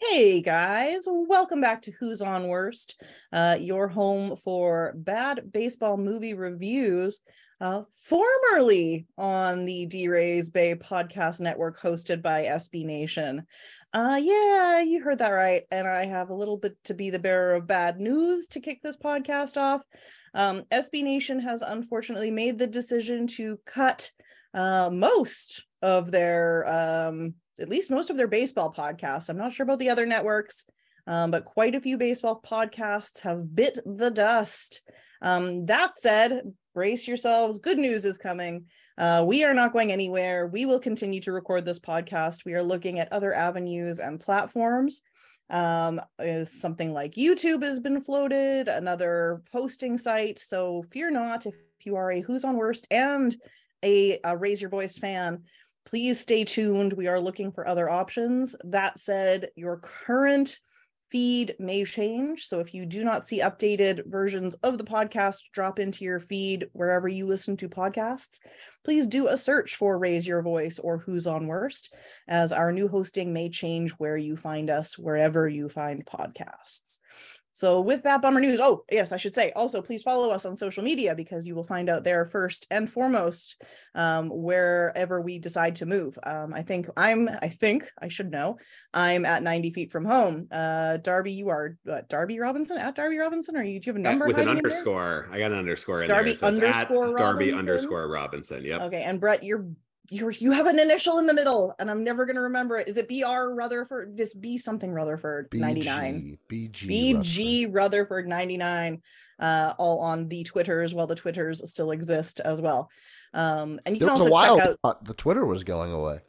Hey guys, welcome back to Who's on Worst, uh, your home for bad baseball movie reviews, uh, formerly on the DRaysBay podcast network hosted by SB Nation. Uh, yeah, you heard that right. And I have a little bit to be the bearer of bad news to kick this podcast off. Um, SB Nation has unfortunately made the decision to cut uh, most of their um, at least most of their baseball podcasts. I'm not sure about the other networks, um, but quite a few baseball podcasts have bit the dust. Um, that said, brace yourselves. Good news is coming. Uh, we are not going anywhere. We will continue to record this podcast. We are looking at other avenues and platforms. Um, is something like YouTube has been floated, another posting site. So fear not if you are a Who's on Worst and a, a Raise Your Voice fan please stay tuned. We are looking for other options. That said, your current feed may change. So if you do not see updated versions of the podcast drop into your feed wherever you listen to podcasts, please do a search for Raise Your Voice or Who's on Worst, as our new hosting may change where you find us, wherever you find podcasts. So, with that bummer news, oh, yes, I should say also, please follow us on social media because you will find out there first and foremost um, wherever we decide to move. Um, I think I'm, I think I should know, I'm at 90 feet from home. Uh, Darby, you are what, Darby Robinson at Darby Robinson? Or you, do you have a number? At, with an underscore. I got an underscore in Darby there. So underscore Robinson? Darby underscore Robinson. Yep. Okay. And Brett, you're you you have an initial in the middle, and I'm never gonna remember it. Is it BR Rutherford? This B something Rutherford BG, 99. BG BG Rutherford 99. Uh, all on the Twitters, while the Twitters still exist as well. Um, and you There can was also a while check out uh, the Twitter was going away.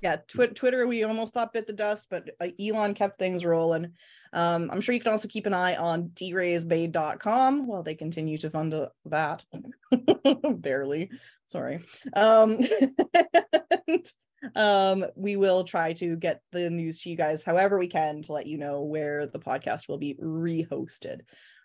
yeah twi- twitter we almost thought bit the dust but uh, elon kept things rolling um, i'm sure you can also keep an eye on draysbay.com while they continue to fund uh, that. Barely. Sorry. Um, and, um, we will try to get the news to you guys however we can to let you know where the podcast will be rehosted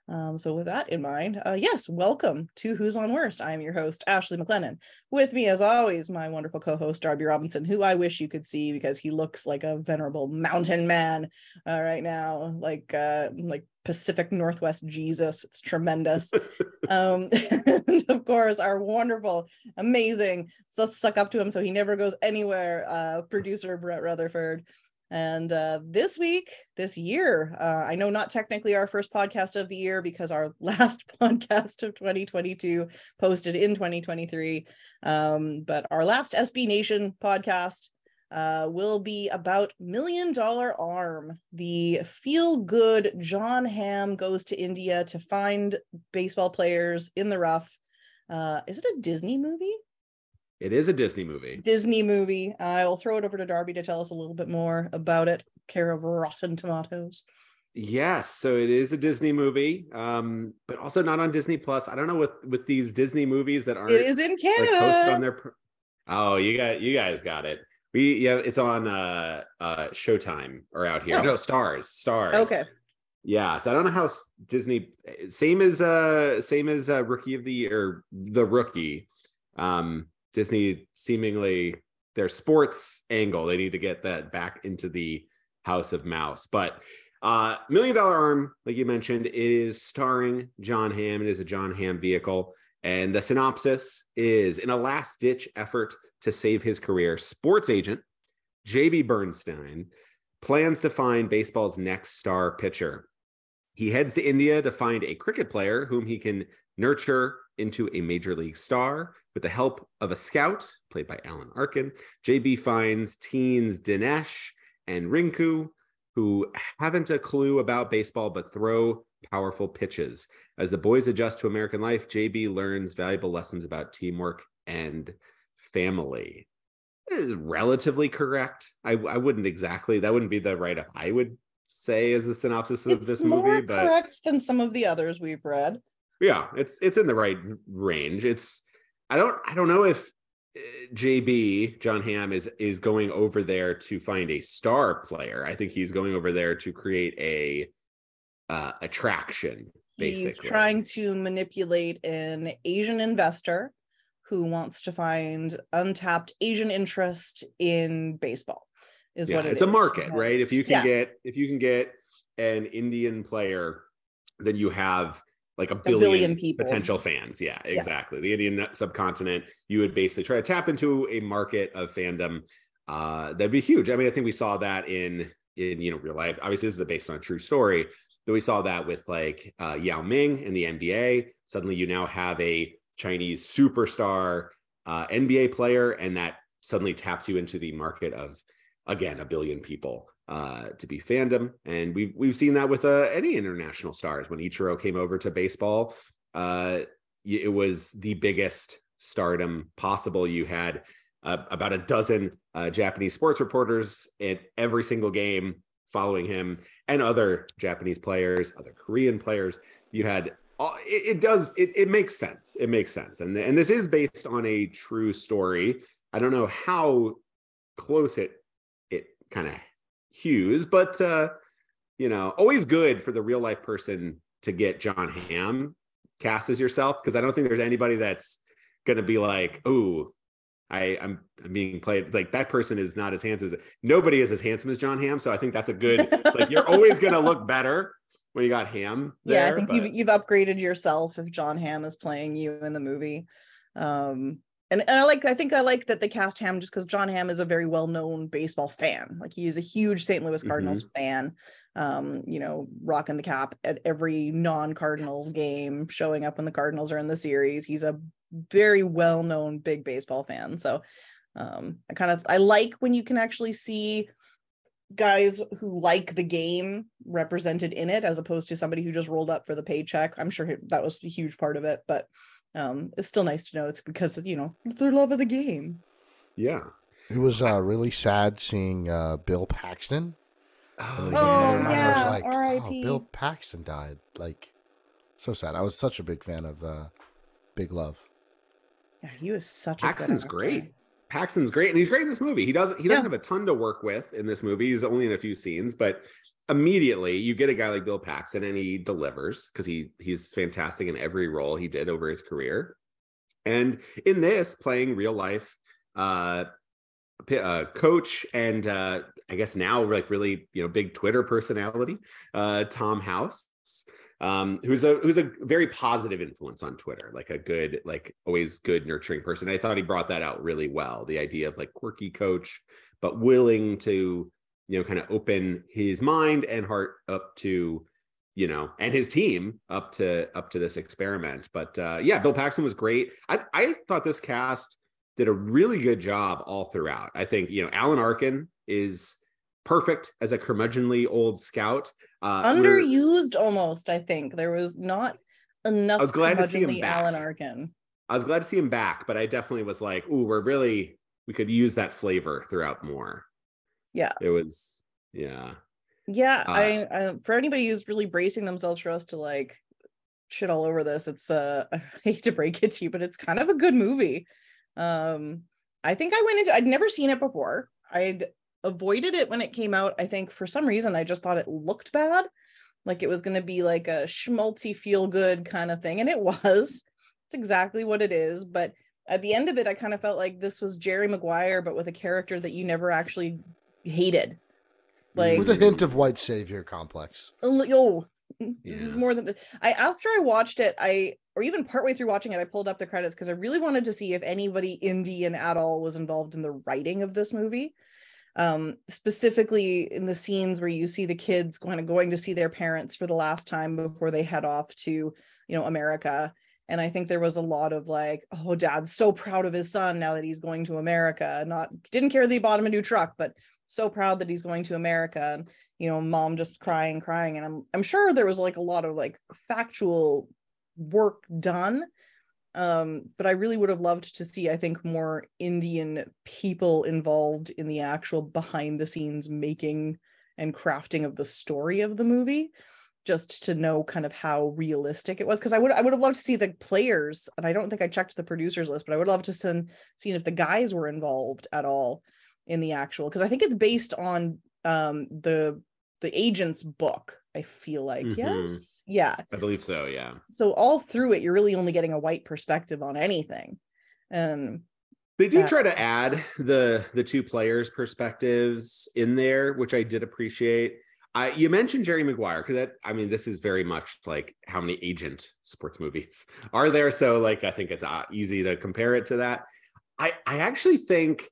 um, so with that in mind, uh, yes, welcome to Who's on Worst. I am your host, Ashley McLennan. With me, as always, my wonderful co-host Darby Robinson, who I wish you could see because he looks like a venerable mountain man uh, right now, like uh, like Pacific Northwest Jesus. It's tremendous. um, and of course, our wonderful, amazing, so suck up to him so he never goes anywhere. Uh, producer Brett Rutherford. And uh, this week, this year, uh, I know not technically our first podcast of the year because our last podcast of 2022 posted in 2023. Um, but our last SB Nation podcast uh, will be about Million Dollar Arm, the feel good Jon Hamm goes to India to find baseball players in the rough. Uh, is it a Disney movie? It is a Disney movie. Disney movie. I will throw it over to Darby to tell us a little bit more about it. Care of Rotten Tomatoes. Yes, so it is a Disney movie, um, but also not on Disney Plus. I don't know with with these Disney movies that aren't It is in like Canada. posted on their. Oh, you got you guys got it. We yeah, it's on uh uh Showtime or out here. Oh. No, Starz, Starz. Okay. Yeah, so I don't know how Disney same as uh same as uh Rookie of the Year, the Rookie. Um Disney seemingly their sports angle, they need to get that back into the House of Mouse. But uh Million Dollar Arm, like you mentioned, it is starring Jon Hamm. It is a Jon Hamm vehicle. And the synopsis is in a last ditch effort to save his career, sports agent JB Bernstein plans to find baseball's next star pitcher. He heads to India to find a cricket player whom he can nurture into a major league star. With the help of a scout, played by Alan Arkin, JB finds teens Dinesh and Rinku, who haven't a clue about baseball but throw powerful pitches. As the boys adjust to American life, JB learns valuable lessons about teamwork and family. Is relatively correct. I, I wouldn't exactly, that wouldn't be the write up I would say as the synopsis of It's this movie, but correct than some of the others we've read. Yeah, it's it's in the right range. It's I don't I don't know if uh, JB Jon Hamm is is going over there to find a star player. I think he's going over there to create a uh, attraction. Basically, he's trying to manipulate an Asian investor who wants to find untapped Asian interest in baseball. is yeah, what it it's a market, right? If you can Yeah. get if you can get an Indian player, then you have like a billion, billion people. potential fans. Yeah, exactly. The Indian subcontinent, you would basically try to tap into a market of fandom. Uh, that'd be huge. I mean, I think we saw that in in you know real life. Obviously, this is based on a true story, but we saw that with like uh, Yao Ming in the NBA. Suddenly, you now have a Chinese superstar uh, NBA player, and that suddenly taps you into the market of again a billion people uh, to be fandom. And we've we've seen that with uh, any international stars. When Ichiro came over to baseball, uh, it was the biggest stardom possible. You had uh, about a dozen uh, Japanese sports reporters at every single game following him, and other Japanese players, other Korean players. You had all- it, it does it, it makes sense. It makes sense, and and this is based on a true story. I don't know how close it it kind of hews, but uh, you know, always good for the real life person to get Jon Hamm cast as yourself because I don't think there's anybody that's gonna be like, oh, I, I'm, I'm being played like that person is not as handsome as nobody is as handsome as Jon Hamm. So I think that's a good. It's like you're always gonna look better when you got Hamm. yeah, I think but- you've you've upgraded yourself if Jon Hamm is playing you in the movie. Um and, and I like I think I like that they cast Hamm just because Jon Hamm is a very well-known baseball fan. Like he is a huge St. Louis Cardinals fan. Um, you know, rocking the cap at every non-Cardinals game, showing up when the Cardinals are in the series. He's a very well-known big baseball fan. So um I kind of I like when you can actually see guys who like the game represented in it as opposed to somebody who just rolled up for the paycheck i'm sure that was a huge part of it but um it's still nice to know it's because of you know their love of the game yeah. It was uh, really sad seeing uh, Bill Paxton. Oh, Oh, another I was yeah, like, oh, R.I.P.. Bill Paxton died. Like, so sad. I was such a big fan of uh, Big Love. yeah he was such a good Paxton's actor. great. Paxton's great, and he's great in this movie. He doesn't he doesn't Yeah. have a ton to work with in this movie. He's only in a few scenes, but immediately you get a guy like Bill Paxton, and he delivers because he he's fantastic in every role he did over his career. And in this, playing real life uh, uh coach and uh I guess now like really you know big Twitter personality, uh Tom House um, who's a who's a very positive influence on Twitter, like a good, like always good, nurturing person. I thought he brought that out really well. The idea of like quirky coach, but willing to, you know, kind of open his mind and heart up to, you know, and his team up to up to this experiment. But uh, yeah, Bill Paxton was great. I I thought this cast did a really good job all throughout. I think you know Alan Arkin is perfect as a curmudgeonly old scout. Uh, underused almost i think there was not enough I was glad to see him back. alan arkin I was glad to see him back, but I definitely was like, "Ooh, we're really we could use that flavor throughout more." Yeah. it was yeah, yeah Uh, I, I for anybody who's really bracing themselves for us to like shit all over this it's uh i hate to break it to you but it's kind of a good movie um i think i went into i'd never seen it before i'd avoided it when it came out. I think for some reason i just thought it looked bad. Like it was going to be like a schmaltzy feel good kind of thing and it was. It's exactly what it is but at the end of it i kind of felt like this was jerry maguire but with a character that you never actually hated. Like With a hint of white savior complex. oh Yeah. more than i after i watched it i or even partway through watching it i pulled up the credits because i really wanted to see if anybody indian at all was involved in the writing of this movie um specifically in the scenes where you see the kids kind of going to see their parents for the last time before they head off to you know america and i think there was a lot of like oh dad's so proud of his son now that he's going to america not didn't care that he bought him a new truck but so proud that he's going to america and you know mom just crying crying and i'm i'm sure there was like a lot of like factual work done um but i really would have loved to see i think more indian people involved in the actual behind the scenes making and crafting of the story of the movie just to know kind of how realistic it was. Because i would i would have loved to see the players and i don't think i checked the producers list but i would love to send seen if the guys were involved at all in the actual because i think it's based on um the the agent's book i feel like Mhm. yes yeah I believe so. Yeah, so all through it you're really only getting a white perspective on anything and They do Yeah. try to add the the two players' perspectives in there, which I did appreciate. I you mentioned Jerry Maguire because that I mean this is very much like how many agent sports movies are there. So like I think it's uh, easy to compare it to that. I I actually think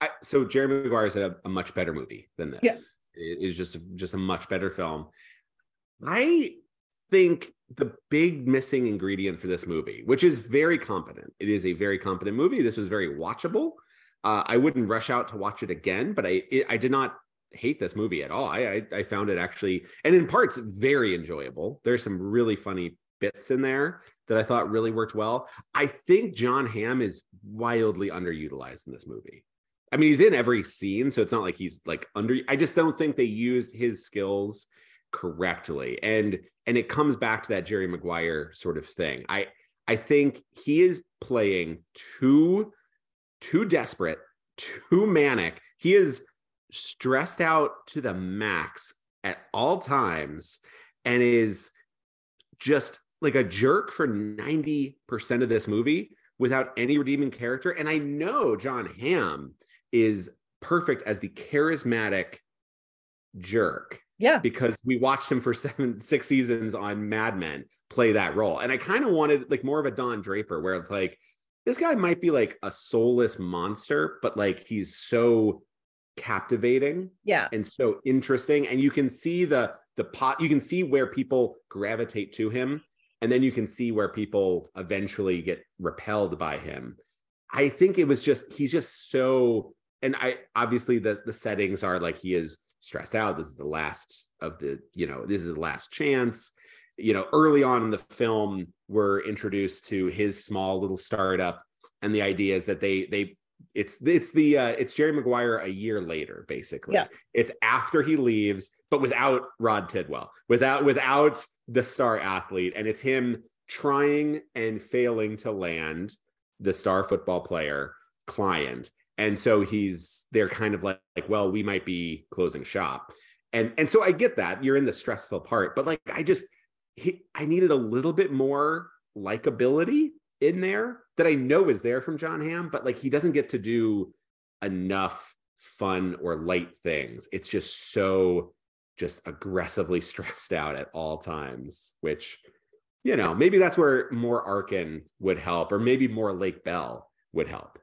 I, so. Jerry Maguire is a, a much better movie than this. Yeah. It is just just a much better film. I think the big missing ingredient for this movie, which is very competent, it is a very competent movie. This was very watchable. Uh, I wouldn't rush out to watch it again, but I it, I did not hate this movie at all. I, I I found it actually, and in parts, very enjoyable. There's some really funny bits in there that I thought really worked well. I think Jon Hamm is wildly underutilized in this movie. I mean, he's in every scene, so it's not like he's like under. I just don't think they used his skills correctly, and and it comes back to that Jerry Maguire sort of thing. I I think he is playing too too desperate, too manic. He is stressed out to the max at all times, and is just like a jerk for 90% of this movie without any redeeming character. And I know Jon Hamm is perfect as the charismatic jerk Yeah. because we watched him for seven, six seasons on Mad Men play that role. And I kind of wanted like more of a Don Draper where it's like, this guy might be like a soulless monster, but like he's so captivating Yeah. and so interesting and you can see the the pot you can see where people gravitate to him and then you can see where people eventually get repelled by him i think it was just he's just so and i obviously the the settings are like he is stressed out. This is the last of the you know this is the last chance. You know early on in the film we're introduced to his small little startup and the idea is that they they it's it's the uh it's jerry maguire a year later basically. Yeah. it's after he leaves but without rod tidwell without without the star athlete. And it's him trying and failing to land the star football player client and so he's they're kind of like, like well we might be closing shop. And and so i get that you're in the stressful part but like i just he, i needed a little bit more likability in there that i know is there from jon hamm but like he doesn't get to do enough fun or light things. It's just so just aggressively stressed out at all times which you know maybe that's where more arkin would help or maybe more lake bell would help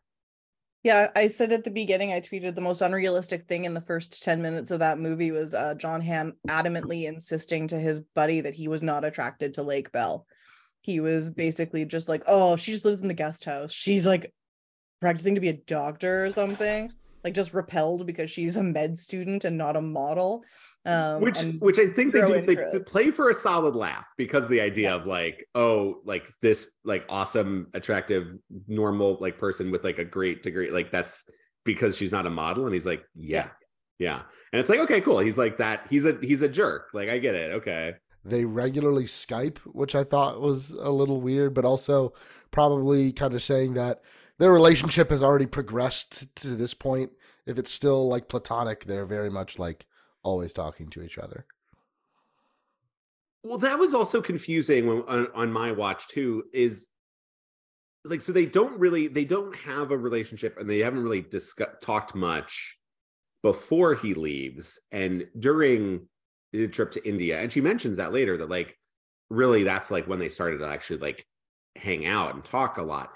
Yeah, I said at the beginning, I tweeted the most unrealistic thing in the first 10 minutes of that movie was uh, Jon Hamm adamantly insisting to his buddy that he was not attracted to Lake Bell. He was basically just like, oh, she just lives in the guest house. She's like practicing to be a doctor or something, like just repelled because she's a med student and not a model. Um, which which I think they do they, they play for a solid laugh because the idea of like oh like this like awesome attractive normal like person with like a great degree like that's because she's not a model. And he's like yeah yeah. And it's like okay cool. He's like that. He's a he's a jerk. Like I get it. Okay. They regularly Skype, which I thought was a little weird, but also probably kind of saying that their relationship has already progressed to this point. If it's still like platonic, they're very much like always talking to each other. Well, that was also confusing when, on, on my watch too. Is like so they don't really they don't have a relationship and they haven't really discussed talked much before he leaves and during the trip to India. And she mentions that later that like really that's like when they started to actually like hang out and talk a lot.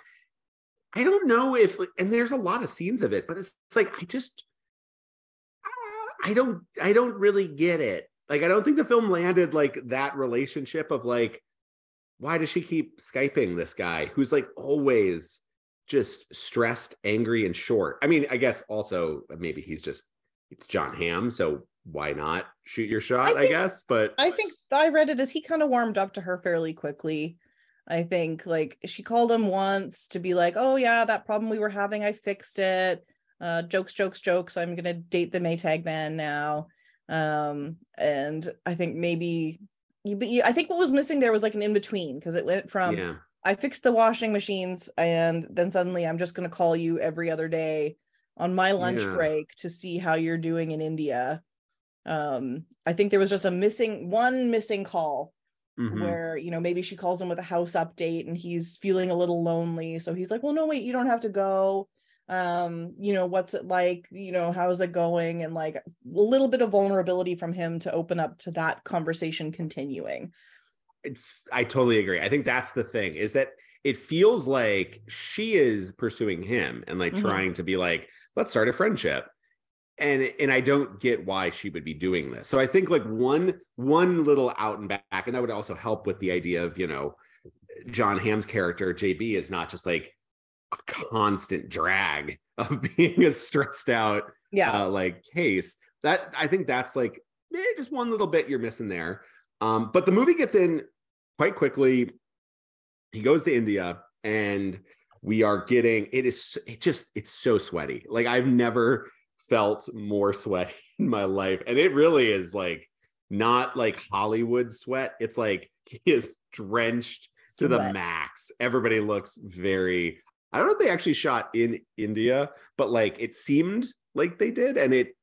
I don't know if and there's a lot of scenes of it, but it's, it's like I just I don't I don't really get it. Like I don't think the film landed like that relationship of like why does she keep skyping this guy who's like always just stressed, angry and short. I mean, I guess also maybe he's just it's Jon Hamm, so why not shoot your shot, I, think- guess, but I think I read it as he kind of warmed up to her fairly quickly. I think like she called him once to be like, "Oh yeah, that problem we were having, I fixed it." Uh, jokes, jokes, jokes. I'm gonna date the Maytag man now. Um, and I think maybe, you- but I think what was missing there was like an in between because it went from yeah. I fixed the washing machines and then suddenly I'm just going to call you every other day on my lunch Yeah. break to see how you're doing in India. Um I think there was just a missing one missing call Mhm. where you know maybe she calls him with a house update and he's feeling a little lonely so he's like well no wait you don't have to go um you know what's it like you know how's it going and like a little bit of vulnerability from him to open up to that conversation continuing I totally agree. I think that's the thing is that it feels like she is pursuing him and like Mhm. trying to be like, let's start a friendship. And and I don't get why she would be doing this. So I think like one one little out and back, and that would also help with the idea of, you know, Jon Hamm's character, JB, is not just like a constant drag of being a stressed out yeah. uh, like case. That i think that's like eh, just one little bit you're missing there. Um but the movie gets in quite quickly. He goes to india and we are getting it is it just it's so sweaty. Like i've never felt more sweaty in my life. And it really is like not like hollywood sweat. It's like he is drenched to the max. Everybody looks very i don't know if they actually shot in india but like it seemed like they did. And it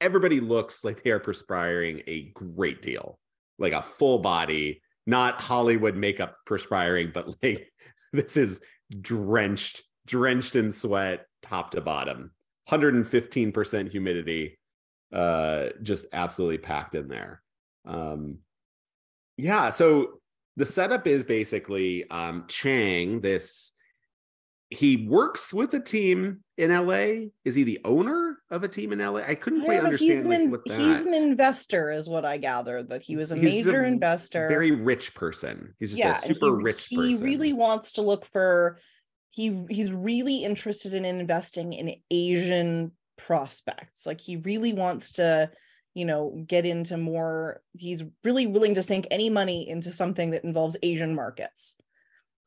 everybody looks like they are perspiring a great deal. Like a full body not hollywood makeup perspiring but like this is drenched drenched in sweat top to bottom 115% humidity uh just absolutely packed in there um yeah so the setup is basically um chang this he works with a team in LA. Is he the owner of a team in LA? I couldn't I quite don't he's understand an, what that. he's an investor is what i gathered that he was a He's major v- investor Very rich person. He's just yeah a super he, rich he person. really wants to look for he he's really interested in investing in asian prospects. Like he really wants to you know get into more he's really willing to sink any money into something that involves asian markets.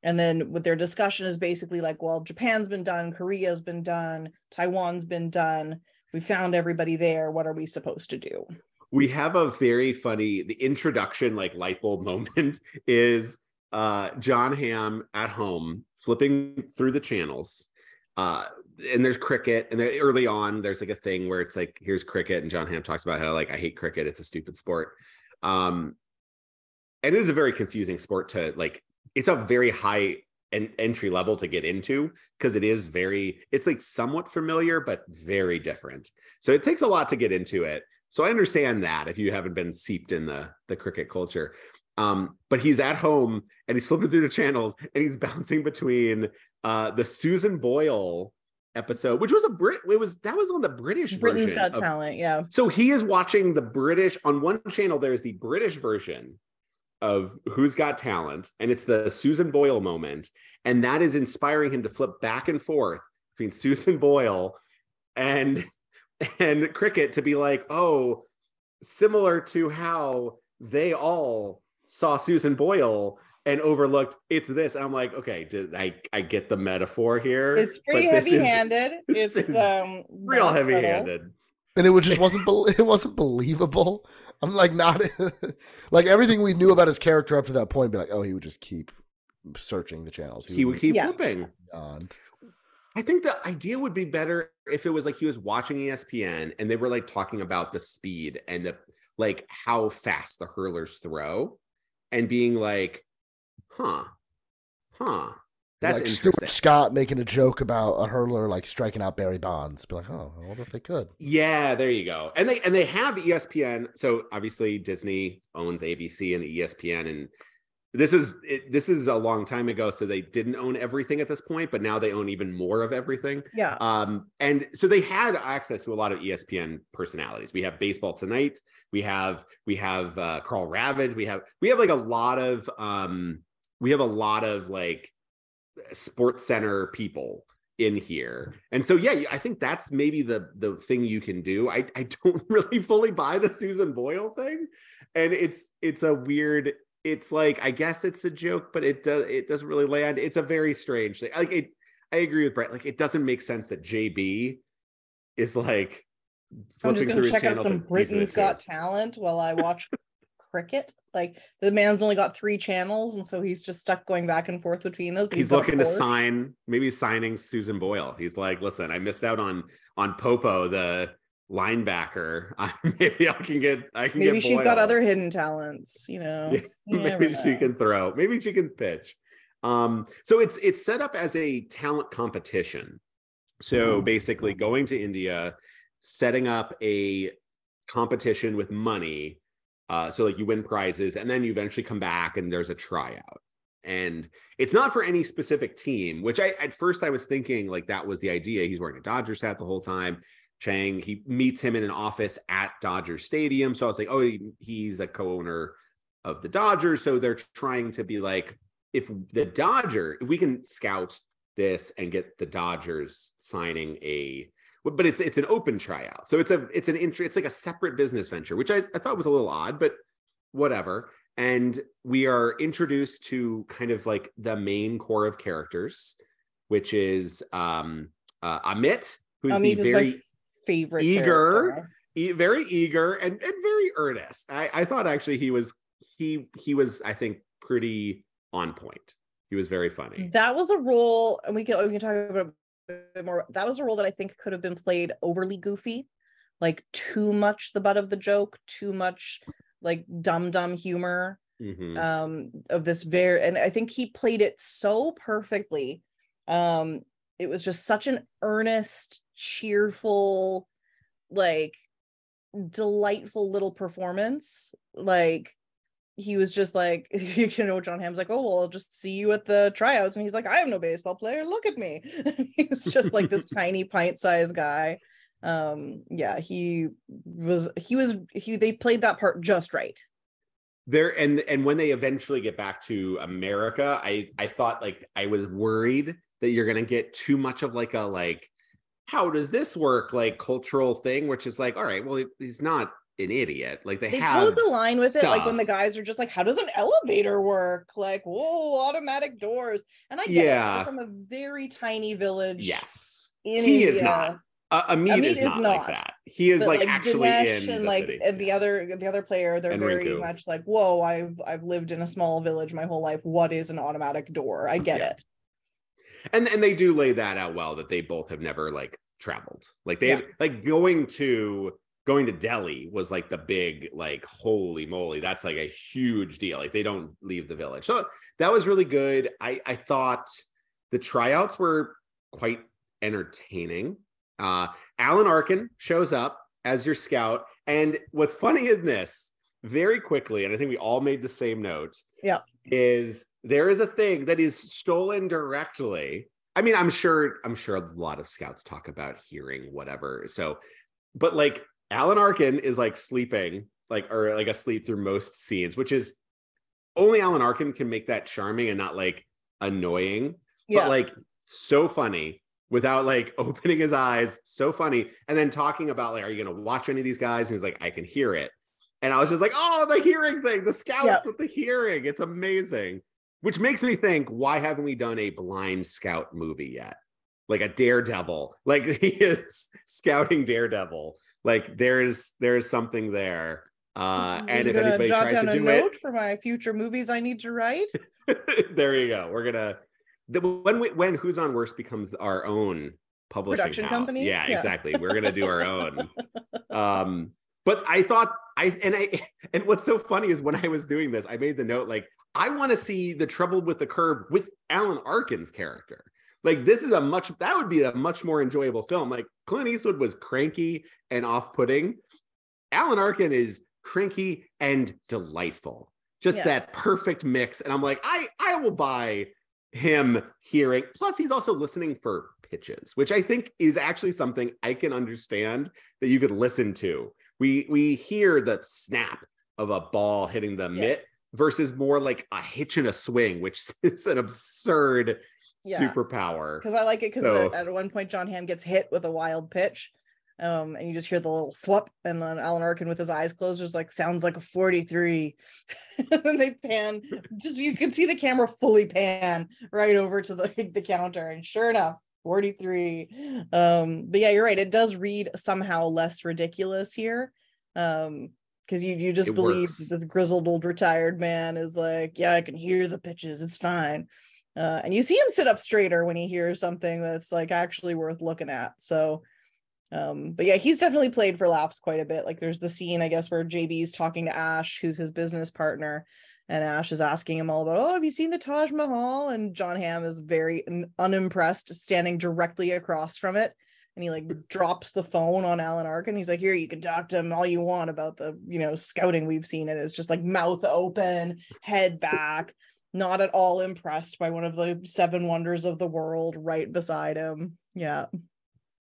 And then what their discussion is basically like well japan's been done korea's been done taiwan's been done we found everybody there what are we supposed to do? We have a very funny the introduction like light bulb moment is uh jon Hamm at home flipping through the channels uh and there's cricket and then early on there's like a thing where it's like here's cricket and jon Hamm talks about how like i hate cricket it's a stupid sport. Um and it is a very confusing sport to like it's a very high en- entry level to get into because it is very it's like somewhat familiar but very different. So it takes a lot to get into it. So I understand that if you haven't been seeped in the the cricket culture. Um, but he's at home and he's flipping through the channels and he's bouncing between uh the Susan Boyle episode, which was a Brit. It was that was on the British britain's got of- talent yeah so he is watching the British on one channel. There's the British version of Who's Got Talent, and it's the Susan Boyle moment, and that is inspiring him to flip back and forth between Susan Boyle and and cricket to be like, oh, similar to how they all saw Susan Boyle and overlooked it's this. And I'm like, okay, did I I get the metaphor here? It's pretty but this heavy-handed. this It's is um real heavy-handed. and it was just wasn't bel it wasn't believable. I'm like not like everything we knew about his character up to that point. Be like, oh, he would just keep searching the channels. He would keep Yeah. flipping. beyond. I think the idea would be better if it was like he was watching ESPN and they were like talking about the speed and the like how fast the hurlers throw and being like, huh, huh, that's like interesting. Stuart Scott making a joke about a hurler like striking out Barry Bonds. Be like, oh, I wonder if they could. Yeah, there you go. And they and they have ESPN. So obviously Disney owns ABC and ESPN, and this is it, this is a long time ago. So they didn't own everything at this point, but now they own even more of everything. Yeah. Um, and so they had access to a lot of ESPN personalities. We have Baseball Tonight. We have we have uh, Karl Ravech. We have we have like a lot of um, we have a lot of like SportsCenter people in here. And so yeah, I think that's maybe the the thing you can do. I I don't really fully buy the Susan Boyle thing, and it's it's a weird. It's like I guess it's a joke, but it does it doesn't really land. It's a very strange thing. Like it, I agree with Brett. Like it doesn't make sense that JB is like. I'm just gonna check out some and these are Britain's Got. Talent while I watch cricket. Like the man's only got three channels, and so he's just stuck going back and forth between those. He's, He's looking to sign, maybe signing Susan Boyle. He's like, listen, I missed out on on Popo, the linebacker. maybe I can get I can Maybe get she's got other hidden talents. You know, Yeah, You maybe she can throw maybe she can pitch um so it's it's set up as a talent competition So basically, going to India, setting up a competition with money. Uh, so like you win prizes, and then you eventually come back and there's a tryout. And it's not for any specific team, which I at first I was thinking like that was the idea. He's wearing a Dodgers hat the whole time. Chang, he meets him in an office at Dodger Stadium. So I was like, oh, he, he's a co-owner of the Dodgers. So they're trying to be like, if the Dodger, if we can scout this and get the Dodgers signing a but it's it's an open tryout. So it's a it's an intro, it's like a separate business venture, which I, I thought was a little odd, but whatever. And we are introduced to kind of like the main core of characters, which is um uh, Amit, who's Amit the very favorite eager, e- very eager and, and very earnest. I, I thought actually he was he he was I think pretty on point. He was very funny. That was a role, and we can we can talk about more. That was a role that I think could have been played overly goofy, like too much the butt of the joke, too much like dumb dumb humor mm-hmm. um of this very and I think he played it so perfectly. Um it was just such an earnest, cheerful, like delightful little performance. Like he was just like, you know, Jon Hamm's like, oh, well, I'll just see you at the tryouts. And he's like, I am no baseball player. Look at me. he's just like this tiny pint sized guy. Um, yeah, he was, he was, he, they played that part just right. There and and when they eventually get back to America, I I thought like I was worried that you're gonna get too much of like a like how does this work like cultural thing, which is like, all right, well, he's not an idiot. Like they, they have the line with stuff. it, like when the guys are just like, "How does an elevator work?" Like, "Whoa, automatic doors." And I get yeah. from a very tiny village. Yes, he India. is not. Uh, Amit, Amit is, is not, not, like that. He is but like, like actually Dinesh in and the like city. and the other the other player, they're and very Rinku. much like, "Whoa, I've I've lived in a small village my whole life. What is an automatic door? I get yeah. it." And and they do lay that out well that they both have never like traveled. Like they yeah. like going to going to Delhi was like the big, like, holy moly, that's like a huge deal. Like they don't leave the village. So that was really good. I, I thought the tryouts were quite entertaining. Uh, Alan Arkin shows up as your scout. And what's funny in this, very quickly, and I think we all made the same note. Yeah. Is there is a thing that is stolen directly. I mean, I'm sure, I'm sure a lot of scouts talk about hearing whatever. So, but like Alan Arkin is like sleeping, like or like asleep through most scenes, which is only Alan Arkin can make that charming and not like annoying, yeah. but like so funny without like opening his eyes. So funny. And then talking about like, are you gonna watch any of these guys? And he's like, I can hear it. And I was just like, oh, the hearing thing, the scouts yeah. with the hearing. It's amazing. Which makes me think, why haven't we done a blind scout movie yet? Like a daredevil. Like he is scouting daredevil. Like there's there's something there. Uh and if anybody tries to do it for my future movies i need to write? There you go. We're gonna the, when we, when who's on worst becomes our own publishing Production house. company? Yeah, yeah, exactly. We're gonna do our own. Um but i thought i and i and what's so funny is when i was doing this i made the note like i want to see the trouble with the curve with alan arkin's character like this is a much that would be a much more enjoyable film. Like Clint Eastwood was cranky and off-putting. Alan Arkin is cranky and delightful. Just yeah. that perfect mix. And I'm like, I I will buy him hearing. Plus, he's also listening for pitches, which I think is actually something I can understand that you could listen to. We we hear the snap of a ball hitting the yeah. mitt versus more like a hitch and a swing, which is an absurd yeah. superpower. Because I like it because so, at one point Jon Hamm gets hit with a wild pitch. Um, and you just hear the little flop, and then Alan Arkin with his eyes closed, just like sounds like a 43. and then they pan, just you can see the camera fully pan right over to the, the counter, and sure enough, 43. Um, but yeah, you're right. It does read somehow less ridiculous here. Um, because you you just it believe this grizzled old retired man is like, yeah, I can hear the pitches, it's fine. Uh, and you see him sit up straighter when he hears something that's like actually worth looking at. So Um, but yeah, he's definitely played for laughs quite a bit. Like there's the scene, I guess, where JB's talking to Ash, who's his business partner, and Ash is asking him all about, oh, have you seen the Taj Mahal? And Jon Hamm is very unimpressed, standing directly across from it. And he like drops the phone on Alan Arkin. He's like, here, you can talk to him all you want about the, you know, scouting we've seen. And it's just like mouth open, head back, not at all impressed by one of the seven wonders of the world right beside him. Yeah.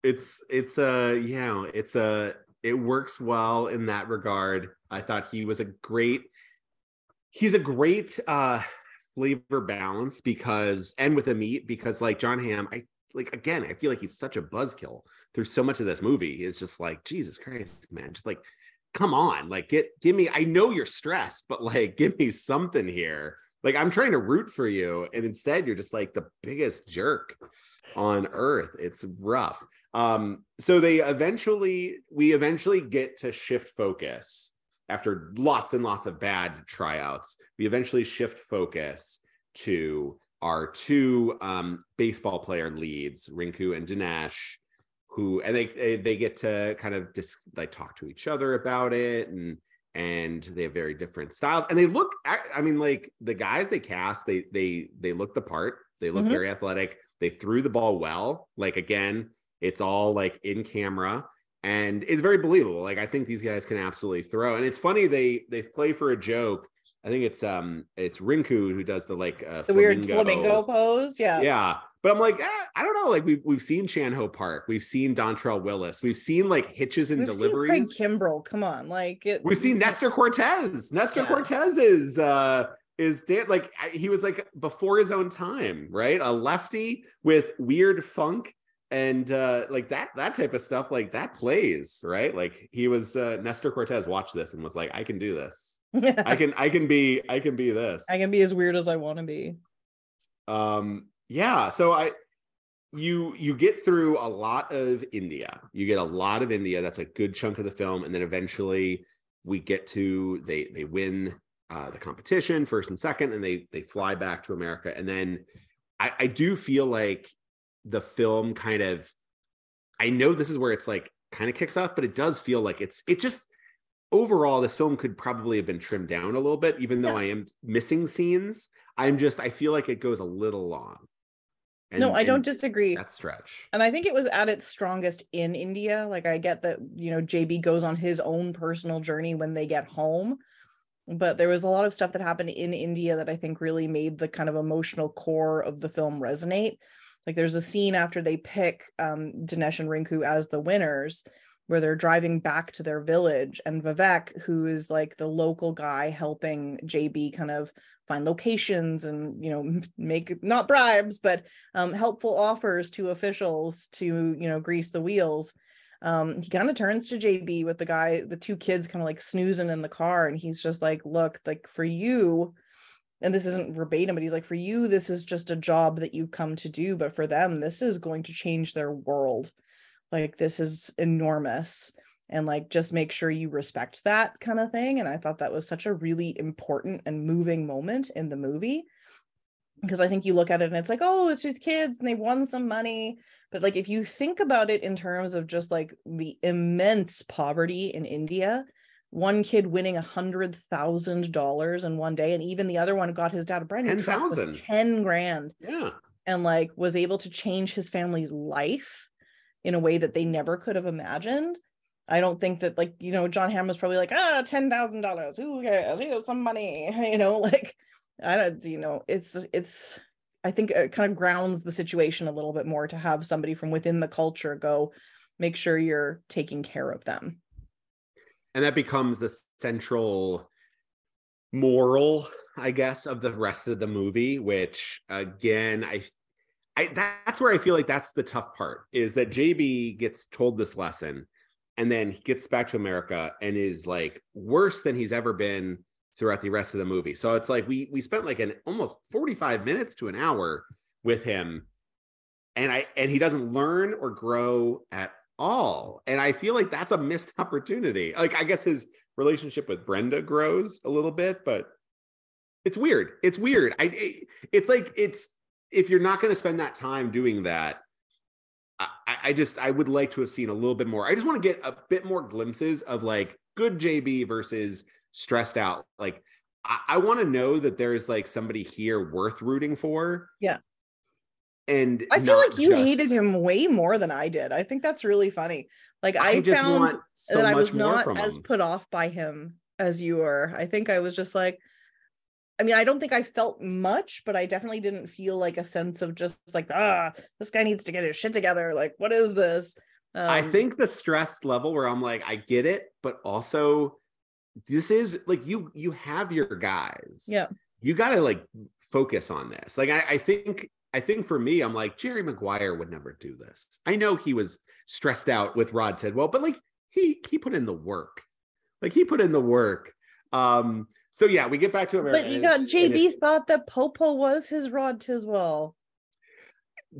It's it's a yeah, it's a it works well in that regard. I thought he was a great he's a great uh flavor balance because and with the meat because like Jon Hamm, I like again, I feel like he's such a buzzkill through so much of this movie. It's just like Jesus Christ, man, just like come on, like get give me. I know you're stressed, but like give me something here. Like I'm trying to root for you, and instead you're just like the biggest jerk on earth. It's rough. Um, so they eventually we eventually get to shift focus after lots and lots of bad tryouts, we eventually shift focus to our two um, baseball player leads, Rinku and Dinesh, who and they they get to kind of just like talk to each other about it and and they have very different styles. And they look i mean like the guys they cast they they they look the part. They look mm-hmm. very athletic. They threw the ball well. Like again it's all like in camera and it's very believable. Like I think these guys can absolutely throw, and it's funny they they play for a joke. I think it's um it's Rinku who does the like uh, the flamingo. weird flamingo pose. Yeah, yeah. But I'm like, eh, I don't know. Like we've we've seen Chan Ho Park, we've seen Dontrelle Willis, we've seen like hitches and we've deliveries. Seen Craig Kimbrel, come on, like it, we've seen Nestor Cortes. Nestor yeah. Cortes is uh is like he was like before his own time, right? A lefty with weird funk and uh like that that type of stuff like that plays right? Like he was uh nestor cortes watched this and was like i can do this. I can i can be i can be this. I can be as weird as i want to be. Um yeah so i you you get through a lot of india. You get a lot of india. That's a good chunk of the film. And then eventually we get to they they win uh the competition first and second and they they fly back to america. And then i i do feel like the film kind of I know this is where it's like kind of kicks off, but it does feel like it's it just overall this film could probably have been trimmed down a little bit, even though yeah. I am missing scenes. I'm just I feel like it goes a little long. And, no, I don't disagree. That stretch. And I think it was at its strongest in India. Like I get that, you know, JB goes on his own personal journey when they get home. But there was a lot of stuff that happened in India that I think really made the kind of emotional core of the film resonate. Like there's a scene after they pick um, Dinesh and Rinku as the winners where they're driving back to their village and Vivek, who is like the local guy helping JB kind of find locations and you know make not bribes but um, helpful offers to officials to you know grease the wheels. Um, he kind of turns to JB with the guy, the two kids kind of like snoozing in the car, and he's just like, "Look, like for you, and this isn't verbatim, but he's like, for you, this is just a job that you've come to do. But for them, this is going to change their world. Like, this is enormous. And like, just make sure you respect that kind of thing. And I thought that was such a really important and moving moment in the movie. Because I think you look at it and it's like, oh, it's just kids and they won some money. But like, if you think about it in terms of just like the immense poverty in India, one kid winning a hundred thousand dollars in one day, and even the other one got his dad a brand new 10, truck with ten grand. Yeah, and like was able to change his family's life in a way that they never could have imagined. I don't think that like you know Jon Hamm was probably like ah ten thousand dollars who cares here's some money you know like I don't you know it's it's I think it kind of grounds the situation a little bit more to have somebody from within the culture go make sure you're taking care of them and that becomes the central moral i guess of the rest of the movie which again i I, that's where I feel like that's the tough part is that JB gets told this lesson and then he gets back to America and is like worse than he's ever been throughout the rest of the movie. So it's like we we spent like an almost 45 minutes to an hour with him and I and he doesn't learn or grow at all. And I feel like that's a missed opportunity. Like, I guess his relationship with Brenda grows a little bit, but it's weird. It's weird. I, it's like, it's, if you're not going to spend that time doing that, I, I just I would like to have seen a little bit more. I just want to get a bit more glimpses of like good JB versus stressed out. Like I, I want to know that there's like somebody here worth rooting for. Yeah. And I feel like you just- hated him way more than I did. I think that's really funny. Like I, I just found want so that I was not as him. put off by him as you were. I think I was just like, I mean, I don't think I felt much, but I definitely didn't feel like a sense of just like, ah, this guy needs to get his shit together. Like, what is this? I Um, think the stress level where I'm like, I get it, but also this is like you you have your guys. Yeah. You gotta like focus on this. Like I, I think I think for me, I'm like, Jerry Maguire would never do this. I know he was stressed out with Rod Tidwell, but like he he put in the work. Like he put in the work. Um, so yeah, we get back to America. but you got it's- JB thought that Popo was his Rod Tidwell.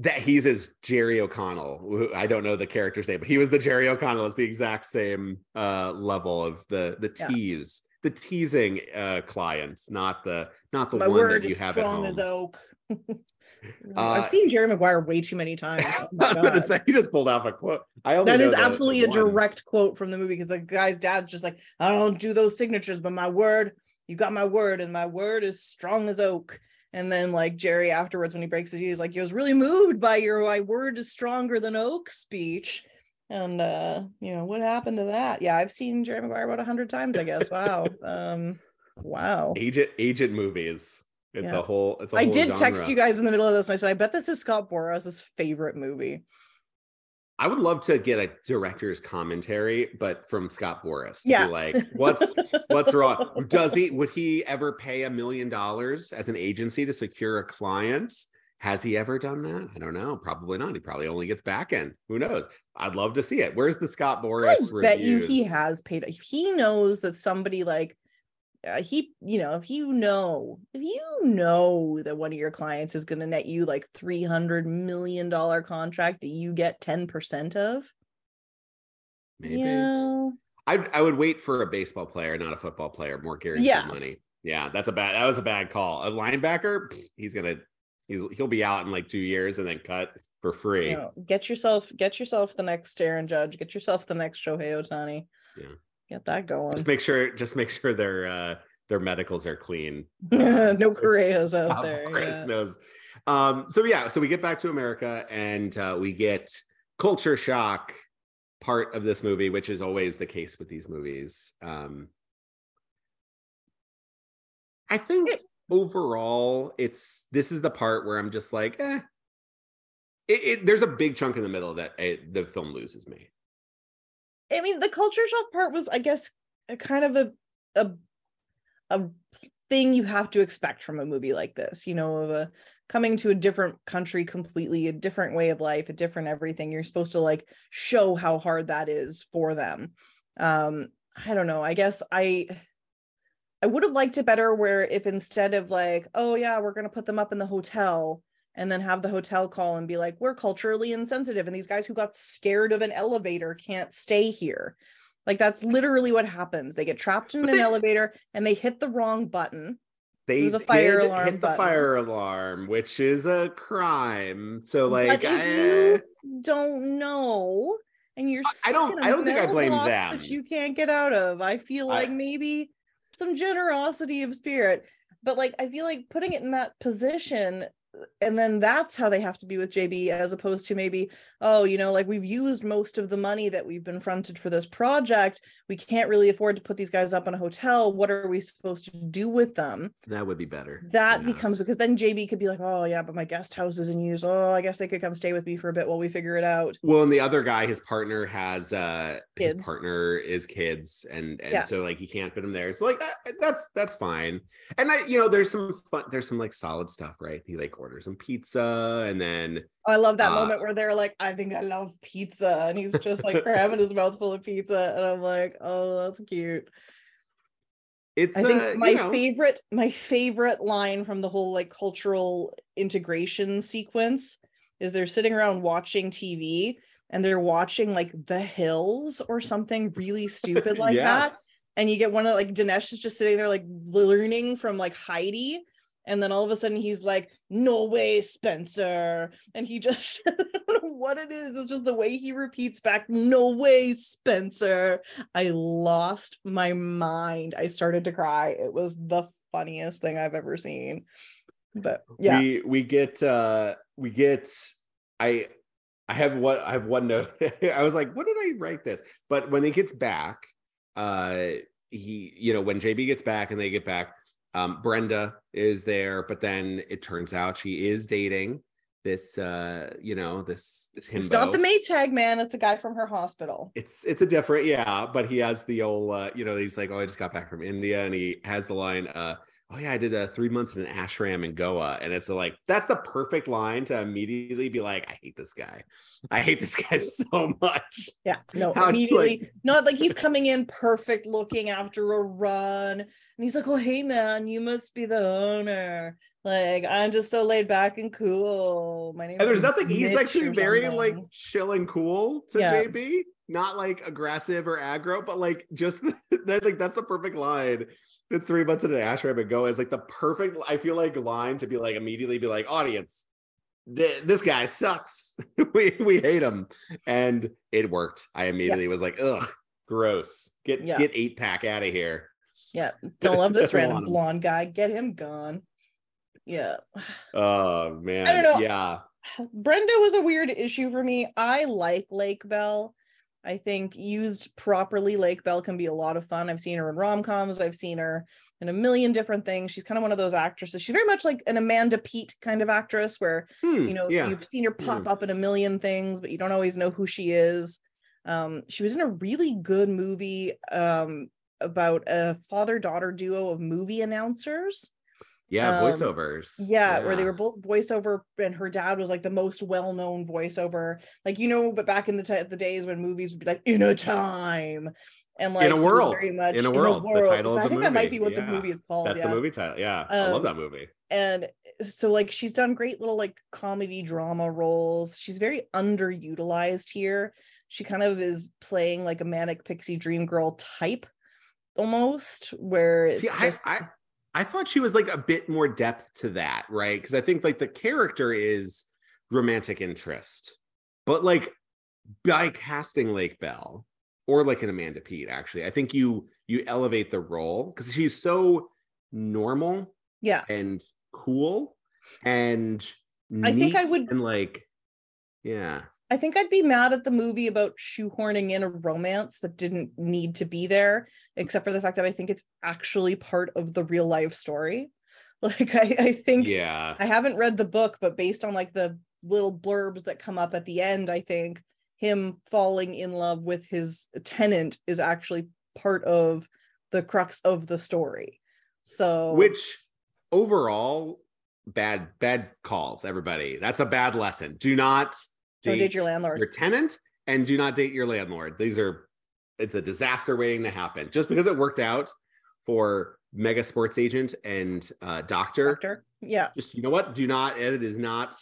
that he's as Jerry O'Connell. who- I don't know the character's name, but he was the Jerry O'Connell. It's the exact same uh level of the the Yeah. tease, the teasing uh client, not the not the My one word that you is have at strong home. as oak. Uh, I've seen Jerry Maguire way too many times. Oh I was gonna say he just pulled off a quote. I only That is the absolutely a direct quote from the movie because the guy's dad's just like, I don't do those signatures, but my word, you got my word, and my word is strong as oak. And then like Jerry afterwards, when he breaks it, he's like, he was really moved by your my word is stronger than oak speech. And uh, you know, what happened to that? Yeah, I've seen Jerry Maguire about a hundred times, I guess. Wow. um, wow. agent agent movies. It's Yeah. a whole. It's a I whole I did text you guys in the middle of this and I said, I bet this is Scott Boras's favorite movie. I would love to get a director's commentary, but from Scott Boras. To Yeah. Be like, what's what's wrong? Does he would he ever pay a million dollars as an agency to secure a client? Has he ever done that? I don't know. Probably not. He probably only gets back end. Who knows? I'd love to see it. Where's the Scott Boras? I Boras bet you he has paid. He knows that somebody like uh, he, you know, if you know, if you know that one of your clients is going to net you like three hundred million dollar contract that you get ten percent of, Maybe. yeah, I I would wait for a baseball player, not a football player. More guaranteed Yeah. money. Yeah, that's a bad. That was a bad call. A linebacker, he's gonna, he's he'll be out in like two years and then cut for free. you know, get yourself, get yourself the next Aaron Judge, get yourself the next Shohei Ohtani. Yeah. Get that going. Just make sure, just make sure their uh their medicals are clean. no which Correas out there. Morris yeah. knows. Um, so yeah, so we get back to America and uh, we get culture shock part of this movie, which is always the case with these movies. Um, I think overall, it's this is the part where I'm just like, eh. It, it, there's a big chunk in the middle that it, the film loses me. I mean, the culture shock part was, I guess, a kind of a a a thing you have to expect from a movie like this. You know, of a coming to a different country completely, a different way of life, a different everything. You're supposed to like show how hard that is for them. Um, I don't know. I guess I I would have liked it better where if instead of like, oh yeah, we're gonna put them up in the hotel and then have the hotel call and be like, we're culturally insensitive, and these guys who got scared of an elevator can't stay here. Like that's literally what happens. They get trapped in But an they- elevator and they hit the wrong button. They a fire alarm hit the button. fire alarm, which is a crime. So like, if eh, you don't know and you're I don't- stuck in a I don't think I blame them. that you can't get out of, I feel I- like maybe some generosity of spirit. But like I feel like putting it in that position and then that's how they have to be with JB as opposed to maybe oh you know like we've used most of the money that we've been fronted for this project we can't really afford to put these guys up in a hotel what are we supposed to do with them that would be better. that Yeah. becomes because then JB could be like oh yeah but my guest house is in use oh I guess they could come stay with me for a bit while we figure it out Well, and the other guy, his partner has uh his partner is kids, and and Yeah. so like he can't fit him there. So like that, that's that's fine. And I, you know, there's some fun, there's some like solid stuff, right? He like orders some pizza, and then I love that Uh, moment where they're like, I think I love pizza. And he's just like cramming his mouth full of pizza. And I'm like, oh, that's cute. it's I think uh, my you know, favorite, my favorite line from the whole like cultural integration sequence is they're sitting around watching TV and they're watching like The Hills or something really stupid like that. And you get one of like Dinesh is just sitting there like learning from like Heidi. And then all of a sudden he's like, "No way, Spencer!" And he just I don't know what it is. It's just the way he repeats back, "No way, Spencer." I lost my mind. I started to cry. It was the funniest thing I've ever seen. But yeah, we we get uh we get I I have what I have one note. I was like, what did I write this? But when he gets back, uh he you know when JB gets back and they get back, um Brenda is there, but then it turns out she is dating this uh you know this this himbo. it's not the Maytag man. It's a guy from her hospital. it's it's a different yeah but he has the old uh you know he's like oh i just got back from india and he has the line uh oh yeah i did uh three months in an ashram in goa and it's like that's the perfect line to immediately be like i hate this guy i hate this guy so much Yeah, no, How immediately. Not like he's coming in perfect looking after a run. And he's like, Oh, hey man, you must be the owner. Like, I'm just so laid back and cool. My name and there's nothing he's actually very like something." chill and cool to Yeah. jb not like aggressive or aggro but like just that like that's the perfect line the three months in an ashram and go is like the perfect i feel like line to be like immediately be like audience th- this guy sucks we we hate him and it worked i immediately was like ugh gross get Yeah. get eight pack out of here Yeah, don't love this random blonde guy. Get him gone. Yeah. oh man i don't know. yeah Brenda was a weird issue for me. I like Lake Bell. I think used properly, Lake Bell can be a lot of fun. I've seen her in rom coms. I've seen her in a million different things. She's kind of one of those actresses. She's very much like an Amanda Peet kind of actress, where Hmm, you know yeah you've seen her pop up in a million things, but you don't always know who she is. Um, she was in a really good movie um, about a father daughter duo of movie announcers. yeah um, voiceovers Yeah, where they were both voiceover, and her dad was like the most well-known voiceover, like you know. But back in the t- the days when movies would be like "in a time," and like In a World. very much In a World, the title So of I the think that might be what the movie is called. That's yeah. the movie title. Yeah, I love Um, that movie. and so like she's done great little like comedy drama roles she's very underutilized here she kind of is playing like a manic pixie dream girl type almost where it's See, just I, I I thought she was like a bit more depth to that, right? Because I think like the character is romantic interest, but like by casting Lake Bell or like an Amanda Peet, actually, I think you you elevate the role because she's so normal yeah and cool and I think I would- and like yeah I think I'd be mad at the movie about shoehorning in a romance that didn't need to be there, except for the fact that I think it's actually part of the real life story. Like I, I think yeah I haven't read the book, but based on like the little blurbs that come up at the end, I think him falling in love with his tenant is actually part of the crux of the story. So which overall bad bad calls everybody that's a bad lesson do not Don't date, your landlord. your tenant and do not date your landlord these are it's a disaster waiting to happen just because it worked out for mega sports agent and uh doctor, doctor. Yeah. just you know what do not it is not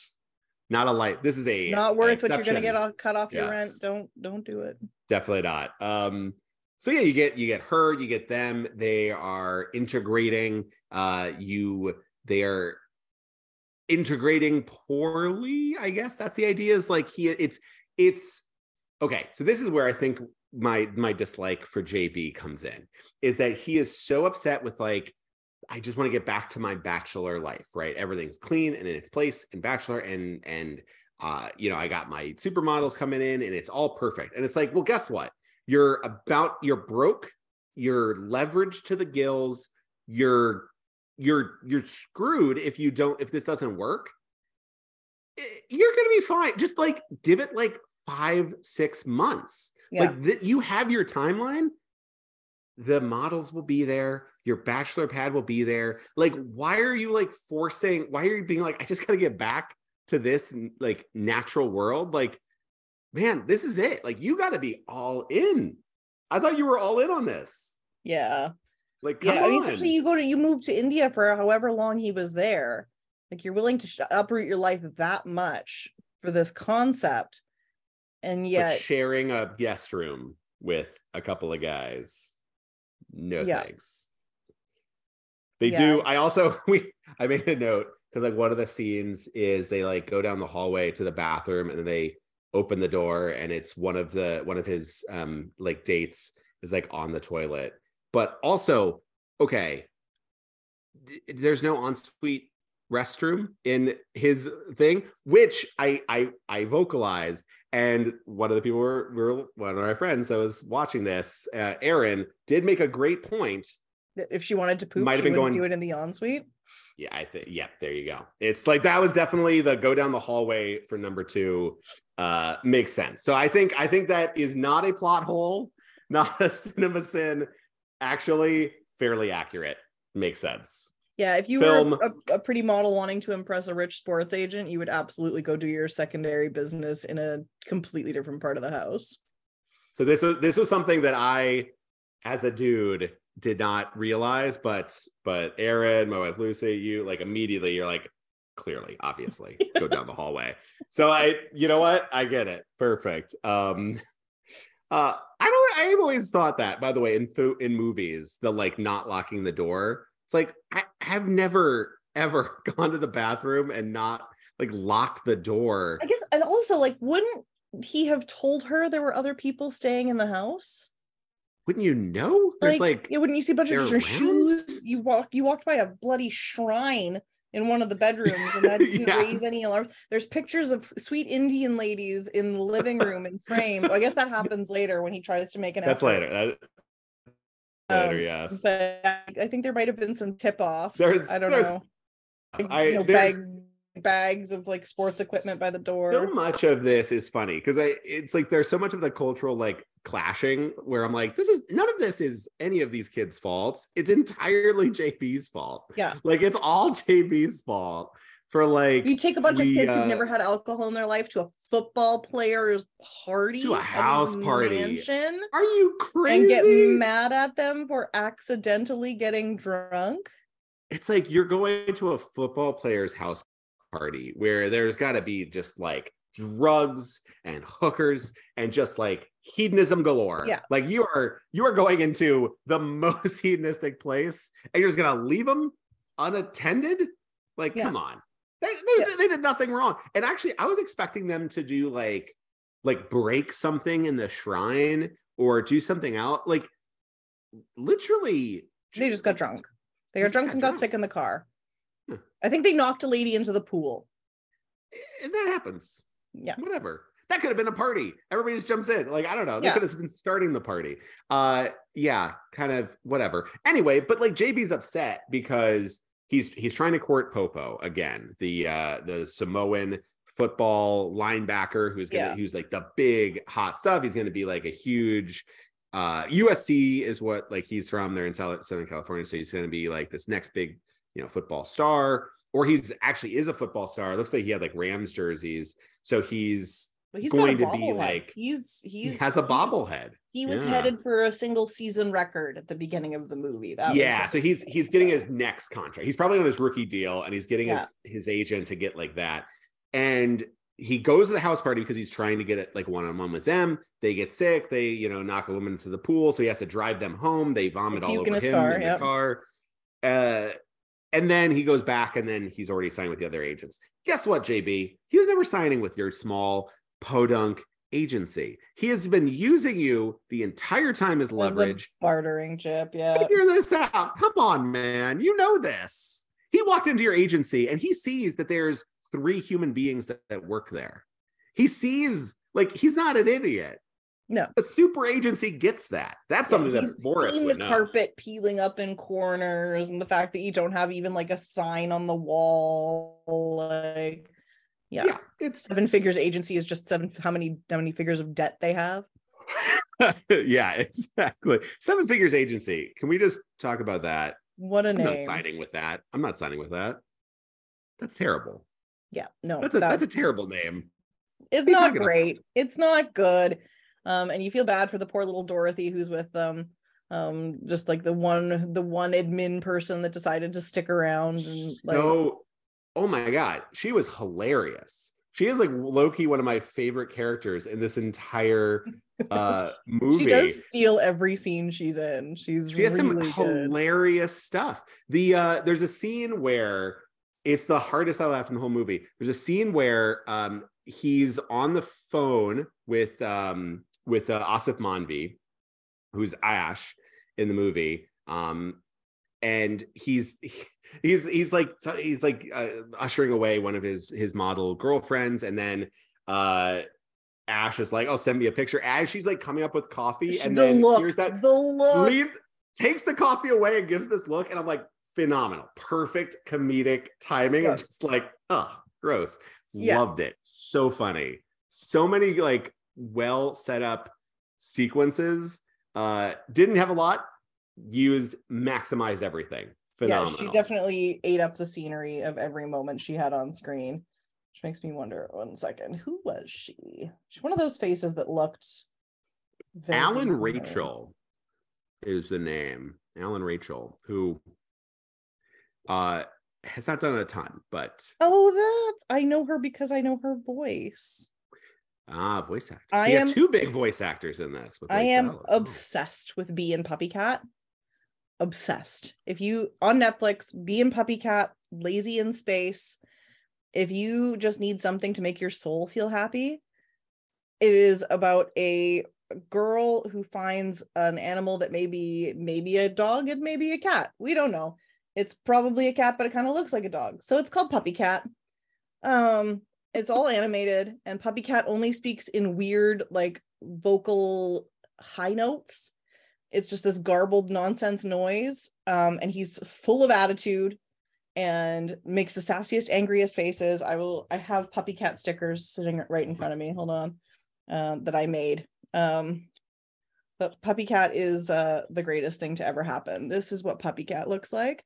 not a light this is a Not worth what you're gonna get off, cut off your rent. Don't don't do it. definitely not um so yeah you get you get her you get them they are integrating uh you they are integrating poorly i guess. That's the idea is like he it's it's okay so this is where i think my my dislike for jb comes in is that he is so upset with like i just want to get back to my bachelor life right? Everything's clean and in its place in bachelor and and uh you know i got my supermodels coming in and it's all perfect. And it's like well guess what? You're about you're broke you're leveraged to the gills you're you're you're screwed if you don't if this doesn't work Eh, you're gonna be fine. Just like give it like five six months. Yeah. like th- you have your timeline. The models will be there. Your bachelor pad will be there. Like why are you like forcing why are you being like i just gotta get back to this like natural world? Like man this is it. Like you gotta be all in. I thought you were all in on this. Yeah. Like yeah. I mean, especially you go to you move to India for however long he was there. Like you're willing to sh- uproot your life that much for this concept. And But yet sharing a guest room with a couple of guys no Yeah. thanks They Yeah. do. I also we I made a note because like one of the scenes is they like go down the hallway to the bathroom and then they open the door and it's one of the one of his um like dates is like on the toilet. But also, okay, d- there's no ensuite restroom in his thing, which I I I vocalized. And one of the people were, were one of my friends that was watching this, uh, Aaron, did make a great point If she wanted to poop, Might she have been going- do it in the ensuite. Yeah, I think yeah, there you go. It's like that was definitely the go down the hallway for number two. Uh makes sense. So I think I think that is not a plot hole, not a cinema sin, actually fairly accurate. Makes sense. Yeah, if you Film. were a, a pretty model wanting to impress a rich sports agent, you would absolutely go do your secondary business in a completely different part of the house. So this was this was something that I, as a dude, did not realize, but but Aaron, my wife Lucy, you like immediately you're like, clearly, obviously, go down the hallway. So I, you know what? I get it. Perfect. Um uh I don't I've always thought that, by the way, in in movies, the like not locking the door. It's like I have never ever gone to the bathroom and not like locked the door. I guess and also like wouldn't he have told her there were other people staying in the house? Wouldn't you know? There's like, yeah, wouldn't you see a bunch of different around? shoes? You walk, you walked by a bloody shrine in one of the bedrooms and that didn't raise any alarm. There's pictures of sweet Indian ladies in the living room in frame. I guess that happens later when he tries to make an that's effort. later. That, later, Um, yes. But I think there might have been some tip offs. I don't know. I you know, bag, bags of like sports equipment by the door. so much of this is funny because I it's like there's so much of the cultural like clashing where I'm like, this is none of this is any of these kids' faults. It's entirely JB's fault. Yeah. Like it's all JB's fault for like You take a bunch we, of kids uh, who've never had alcohol in their life to a football player's party, To a house party. mansion, are you crazy and get mad at them for accidentally getting drunk. it's like you're going to a football player's house party where there's got to be just like drugs and hookers and just like hedonism galore. Yeah. Like you are you are going into the most hedonistic place and you're just gonna leave them unattended. Like, Yeah. come on. They, there's- they did nothing wrong. And actually, I was expecting them to do like like break something in the shrine or do something out. Like literally They just got drunk. They got drunk got and got drunk. sick in the car. I think they knocked a lady into the pool. and that happens. Yeah. Whatever. That could have been a party. Everybody just jumps in. Like, I don't know. They Yeah. could have been starting the party. Uh yeah, kind of whatever. Anyway, but like JB's upset because he's he's trying to court Popo again, the uh the Samoan football linebacker who's gonna Yeah. who's like the big hot stuff. He's gonna be like a huge uh USC is what like he's from. They're in Southern California. So he's gonna be like this next big, you know, football star. Or he's actually is a football star. It looks like he had like Rams jerseys. So he's He's Going to be bobblehead. like- he's he's he has a bobblehead. He was Yeah. headed for a single season record at the beginning of the movie. That yeah, so he's he's getting his next contract. He's probably on his rookie deal, and he's getting Yeah. his his agent to get like that. And he goes to the house party because he's trying to get it like one on one with them. They get sick. They you know knock a woman into the pool, so he has to drive them home. They vomit all over him car, in yep. the car. Uh, and then he goes back, and then he's already signed with the other agents. Guess what, JB? He was never signing with your small podunk agency. He has been using you the entire time as leverage. bartering chip. Yeah. figure this out. Come on, man. You know this. He walked into your agency and he sees that there's three human beings that, that work there. He sees, like, he's not an idiot. No. The super agency gets that. That's something Yeah, that he's Boris seen the know. carpet peeling up in corners and the fact that you don't have even like a sign on the wall. Like, yeah. Yeah, it's Seven figures agency is just seven. How many? How many figures of debt they have? yeah, exactly. Seven figures agency. Can we just talk about that? What a I'm not name. signing with that. I'm not signing with that. That's terrible. Yeah. No. That's a that's a terrible name. it's not talking about? great it's not good um and you feel bad for the poor little dorothy who's with them um just like the one the one admin person that decided to stick around and like so oh my god she was hilarious she is like Loki, one of my favorite characters in this entire uh movie. She does steal every scene she's in. She's she has really some good. hilarious stuff. The uh there's a scene where it's the hardest I laughed in the whole movie. There's a scene where um he's on the phone with um with uh, Aasif Mandvi, who's Ash in the movie. Um and he's he's he's like he's like uh, ushering away one of his his model girlfriends and then uh Ash is like, "Oh, send me a picture." As she's like coming up with coffee, and the then look, here's that the look. leave takes the coffee away and gives this look and i'm like phenomenal perfect comedic timing Yeah. i'm just like oh gross Yeah. loved it so funny so many like well set up sequences uh didn't have a lot used maximized everything phenomenal Yeah, she definitely ate up the scenery of every moment she had on screen, which makes me wonder. One second, who was she? She's one of those faces that looked. alan familiar. rachel is the name allyn rachel who uh has not done a ton but Oh, that's I know her because I know her voice. Ah, voice actors. I so you have two big voice actors in this. With I am Bell as well. obsessed with Bee and Puppy Cat. Obsessed. If you on Netflix, Bee and Puppy Cat, Lazy in Space. If you just need something to make your soul feel happy, it is about a girl who finds an animal that may be maybe a dog and maybe a cat. We don't know. It's probably a cat, but it kind of looks like a dog. So it's called Puppy Cat. Um, it's all animated, and Puppy Cat only speaks in weird, like vocal high notes. It's just this garbled nonsense noise. Um, and he's full of attitude and makes the sassiest, angriest faces. I will I have puppy cat stickers sitting right in front of me. Hold on. Um, that I made. Um but puppy cat is uh the greatest thing to ever happen. This is what puppy cat looks like.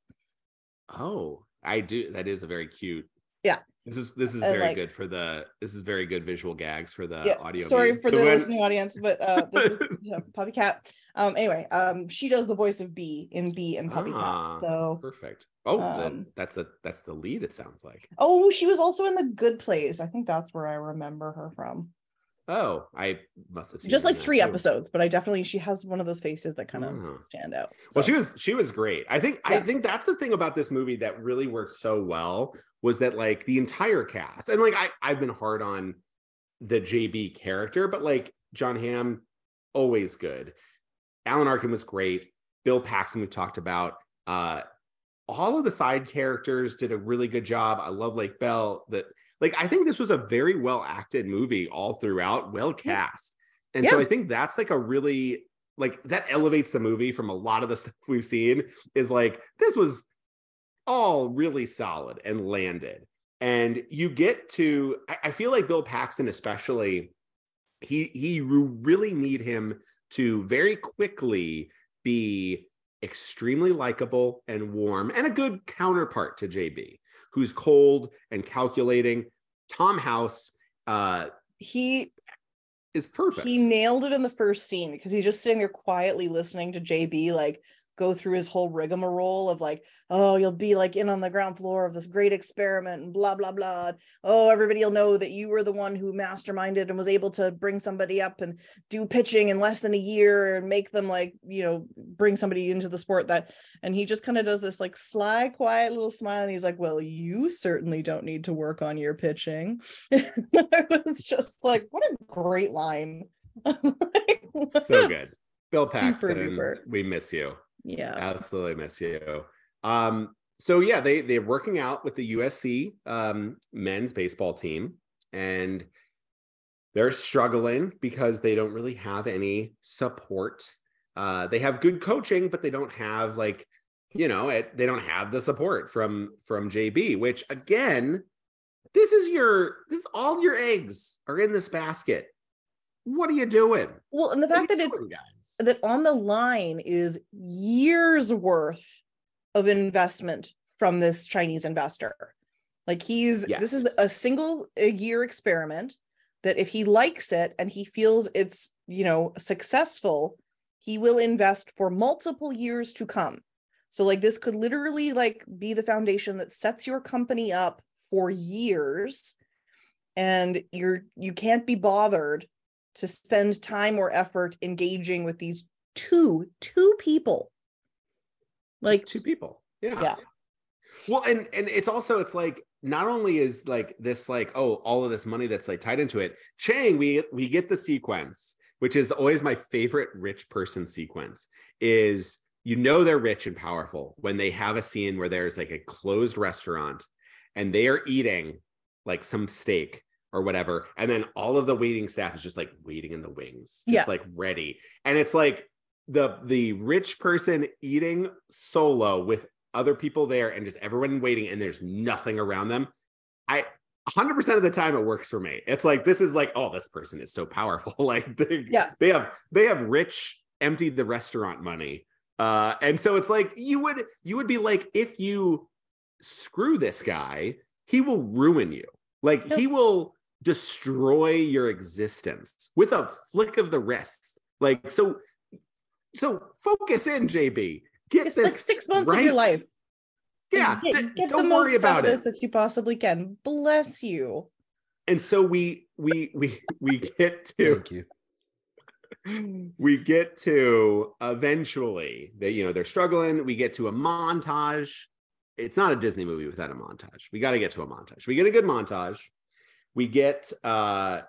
Oh, I do. That is a very cute. Yeah. This is this is And, very like- good for the. This is very good visual gags for the yeah audio. sorry for So the when- listening audience but uh this is puppy cat um anyway um she does the voice of Bee in Bee and puppy Ah, cat so Perfect. Oh, Um, that's the that's the lead. It sounds like. oh she was also in the good place i think that's where i remember her from Oh, I must have seen just like three too. episodes but i definitely she has one of those faces that kind of Oh. stand out Well, she was she was great. I think I think that's the thing about this movie that really worked so well was that like the entire cast and like I I've been hard on the JB character, but like Jon Hamm always good. Alan Arkin was great. Bill Paxton we talked about. Uh all of the side characters did a really good job. I love Lake Bell. That like I think this was a very well acted movie all throughout, well cast. And so I think that's like a really like that elevates the movie from a lot of the stuff we've seen is like this was all really solid and landed. And you get to I, I feel like bill paxton especially he he really need him to very quickly be extremely likable and warm and a good counterpart to jb who's cold and calculating. Tom house uh he is perfect. he nailed it in the first scene because he's just sitting there quietly listening to JB like go through his whole rigmarole of like, oh, you'll be like in on the ground floor of this great experiment and blah blah blah. Oh, everybody will know that you were the one who masterminded and was able to bring somebody up and do pitching in less than a year and make them like, you know, bring somebody into the sport that and he just kind of does this like sly, quiet little smile. And he's like, Well, you certainly don't need to work on your pitching. I was just like, what a great line. Like, so good bill paxton we miss you Yeah. absolutely miss you um so yeah they they're working out with the usc um men's baseball team and they're struggling because they don't really have any support. Uh they have good coaching but they don't have like you know it, they don't have the support from from jb which again this is your this all your eggs are in this basket what are you doing Well, and the fact that it's guys? that on the line is years worth of investment from this Chinese investor. Like he's this is a single a year experiment that if he likes it and he feels it's, you know, successful, he will invest for multiple years to come. So like this could literally like be the foundation that sets your company up for years and you're you can't be bothered to spend time or effort engaging with these two two people like like two people. Yeah. yeah Well, and and it's also it's like not only is like this like oh all of this money that's like tied into it. Chang, we we get the sequence, which is always my favorite rich person sequence. Is you know they're rich and powerful when they have a scene where there's like a closed restaurant and they are eating like some steak or whatever, and then all of the waiting staff is just like waiting in the wings, just Yeah. like ready, and it's like the the rich person eating solo with other people there and just everyone waiting and there's nothing around them i 100% of the time it works for me it's like this is like oh this person is so powerful like they, Yeah. they have they have rich emptied the restaurant money uh and so it's like you would you would be like if you screw this guy he will ruin you like he will destroy your existence with a flick of the wrist like so so focus in jb get it's this like six months of your life. Yeah get, get don't the worry most out about of it. this that you possibly can. Bless you. And so we we we we get to Thank you. we get to eventually they you know they're struggling. We get to a montage. It's not a disney movie without a montage. We got to get to a montage. We get a good montage we get uh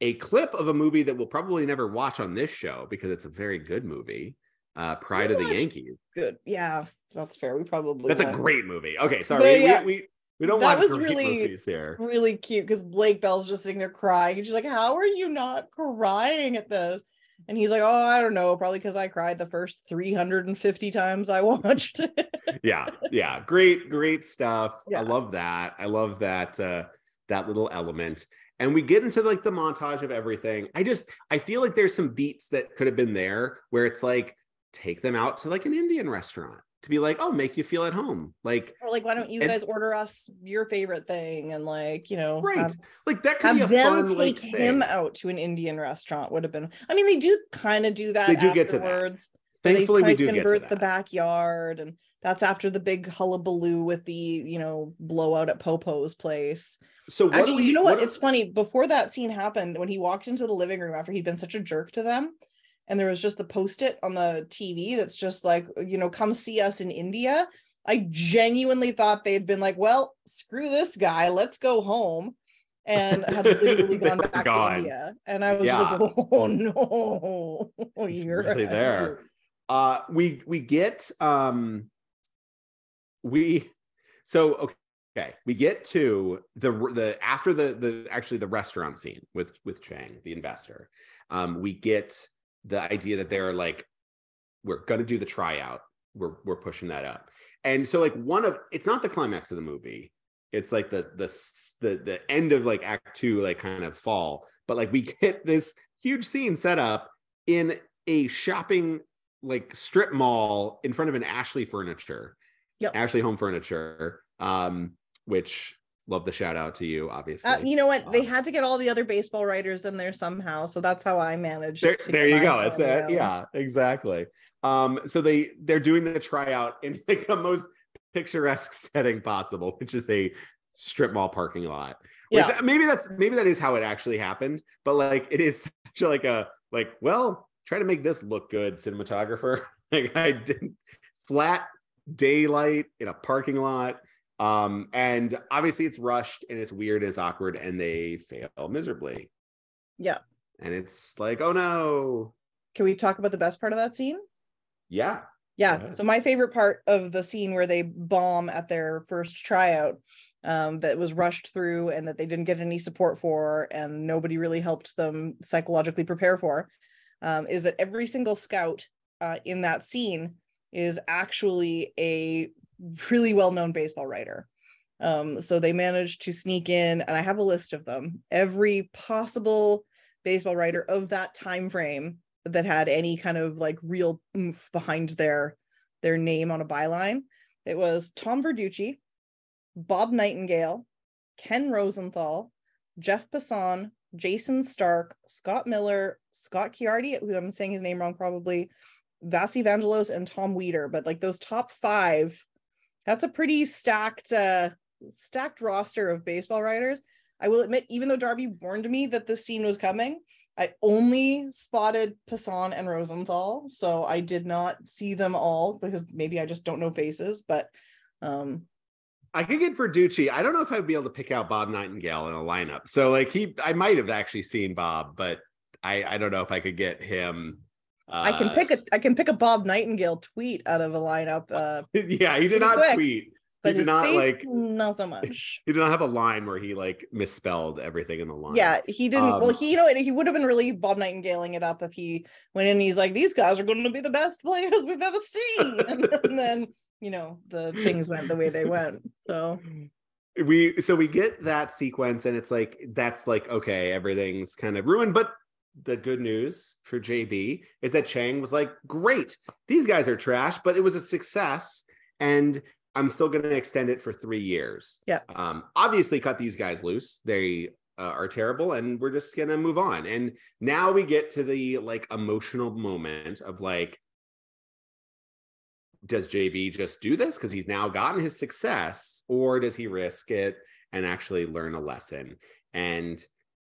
a clip of a movie that we'll probably never watch on this show because it's a very good movie uh pride of the yankees. Good. Yeah that's fair. We probably that's a great movie. Okay sorry. Yeah, we, we we don't that was really- really cute because Lake Bell's just sitting there crying. And she's like, How are you not crying at this? And he's like, Oh, I don't know, probably because I cried the first 350 times I watched it. yeah yeah. Great great stuff. Yeah. i love that. I love that uh that little element and we get into like the montage of everything i just i feel like there's some beats that could have been there where it's like take them out to like an indian restaurant to be like oh make you feel at home like or like, why don't you And- guys order us your favorite thing? And like, you know, right have, like that could have be a them fun take like him thing. out to an Indian restaurant would have been. I mean, they do kind of do that. They do get to that. They thankfully we do get to convert that the backyard, and that's after the big hullabaloo with the you know blowout at Popo's place. so what do Actually, we you know what? do- It's funny. Before that scene happened, when he walked into the living room after he'd been such a jerk to them, and there was just the post-it on the TV that's just like, you know, come see us in India. I genuinely thought they'd been like, well, screw this guy, let's go home. And had literally gone back gone. to India. And I was Yeah. like, oh no, you're really there. Uh we we get um we so okay okay we get to the the after the the actually the restaurant scene with with chang the investor um we get the idea that they're like we're gonna do the tryout. We're we're pushing that up. And so like one of it's not the climax of the movie. It's like the the the the end of like act two like kind of fall. But like we get this huge scene set up in a shopping like strip mall in front of an ashley furniture Yep. ashley home furniture um which love the shout out to you obviously Uh, you know what? They Um, had to get all the other baseball writers in there somehow, so that's how I managed. there, there you go it's a, yeah exactly um so they they're doing the tryout in like the most picturesque setting possible which is a strip mall parking lot which Yeah. maybe that's maybe that is how it actually happened but like it is such like a like well try to make this look good cinematographer like i didn't flat daylight in a parking lot um and obviously it's rushed and it's weird and it's awkward and they fail miserably Yeah. and it's like oh no Can we talk about the best part of that scene? yeah Yeah. So my favorite part of the scene where they bomb at their first tryout, um, that was rushed through and that they didn't get any support for, and nobody really helped them psychologically prepare for, um, is that every single scout uh, in that scene is actually a really well-known baseball writer. Um, so they managed to sneak in, and I have a list of them. Every possible baseball writer of that time frame that had any kind of like real oomph behind their their name on a byline. It was Tom Verducci, Bob Nightingale, Ken Rosenthal, Jeff Passan, Jayson Stark, Scott Miller, Scott Chiardi, who I'm saying his name wrong probably, Vasi and Tom Weeder. But like those top five, that's a pretty stacked uh stacked roster of baseball writers. I will admit, even though Darby warned me that this scene was coming, I only spotted Passan and Rosenthal, so I did not see them all because maybe I just don't know faces. But um, I could get for Verducci. I don't know if I'd be able to pick out Bob Nightingale in a lineup. So like he, I might have actually seen Bob, but I, I don't know if I could get him. Uh, I can pick a I can pick a Bob Nightingale tweet out of a lineup. Uh, yeah, he did not quick, tweet. but he did not like. not so much. He did not have a line where he like misspelled everything in the line. Yeah, he didn't. well, Um, he you know he would have been really Bob Nightingaling it up if he went in. and He's like, these guys are going to be the best players we've ever seen, and, and then you know the things went the way they went. So we so we get that sequence and it's like that's like okay everything's kind of ruined but the good news for JB is that Chang was like great these guys are trash but it was a success and I'm still going to extend it for 3 years. Yeah. Um obviously cut these guys loose. They uh, are terrible and we're just going to move on. And now we get to the like emotional moment of like does JB just do this because he's now gotten his success, or does he risk it and actually learn a lesson? And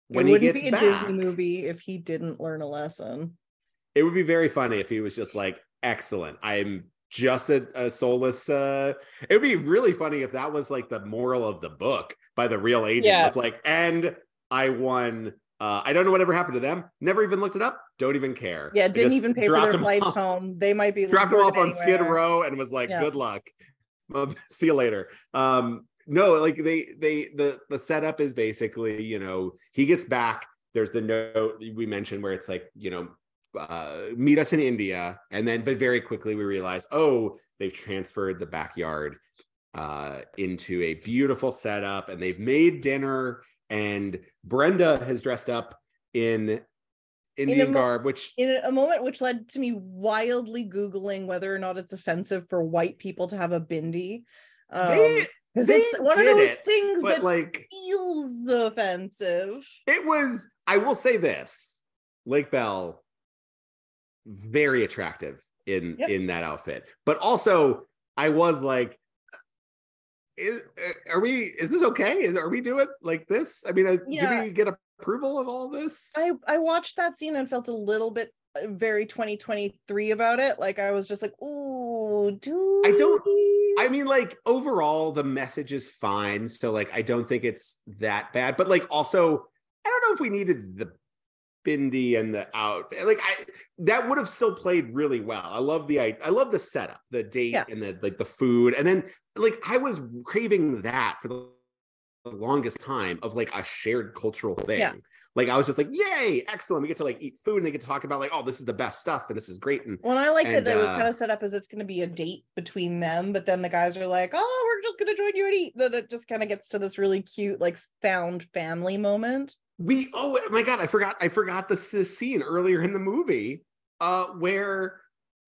when it he wouldn't gets be a back, Disney movie if he didn't learn a lesson. it would be very funny if he was just like, "Excellent, I'm just a, a soulless." Uh, it would be really funny if that was like the moral of the book by the real agent. Yeah. Was like, and I won. Uh, I don't know whatever happened to them. Never even looked it up. Don't even care. Yeah, didn't even pay for their flights off- home. They might be dropped him off working on Skid. Row and was like, Yeah. "Good luck, Um, see you later." Um, no, like they they the the setup is basically, you know, he gets back. There's the note we mentioned where it's like, you know, uh, meet us in India, and then but very quickly we realize, oh, they've transferred the backyard uh, into a beautiful setup, and they've made dinner, and Brenda has dressed up in Indian mo- garb, which in a moment which led to me wildly googling whether or not it's offensive for white people to have a bindi um they because it's one of those it, things that like feels offensive. It was i will say this lake bell very attractive in Yep. in that outfit. But also i was like is, are we is this okay? Is, are we doing like this? I mean Yeah. do we get approval of all this? I i watched that scene and felt a little bit very 2023 about it like i was just like ooh do I don't- I mean, like overall, the message is fine. So, like, I don't think it's that bad. But like, also, I don't know if we needed the bindi and the outfit. Like, I that would have still played really well. I love the I, I love the setup, the date, Yeah. and the like the food, and then like I was craving that for the the longest time of like a shared cultural thing. Yeah. Like I was just like, yay, excellent. We get to like eat food and they get to talk about like, oh, this is the best stuff and this is great. And Well, I like And, that it was uh, kind of set up as it's going to be a date between them, but then the guys are like, "Oh, we're just going to join you and eat." Then it just kind of gets to this really cute, like found family moment. we oh my god i forgot i forgot this, this scene earlier in the movie uh where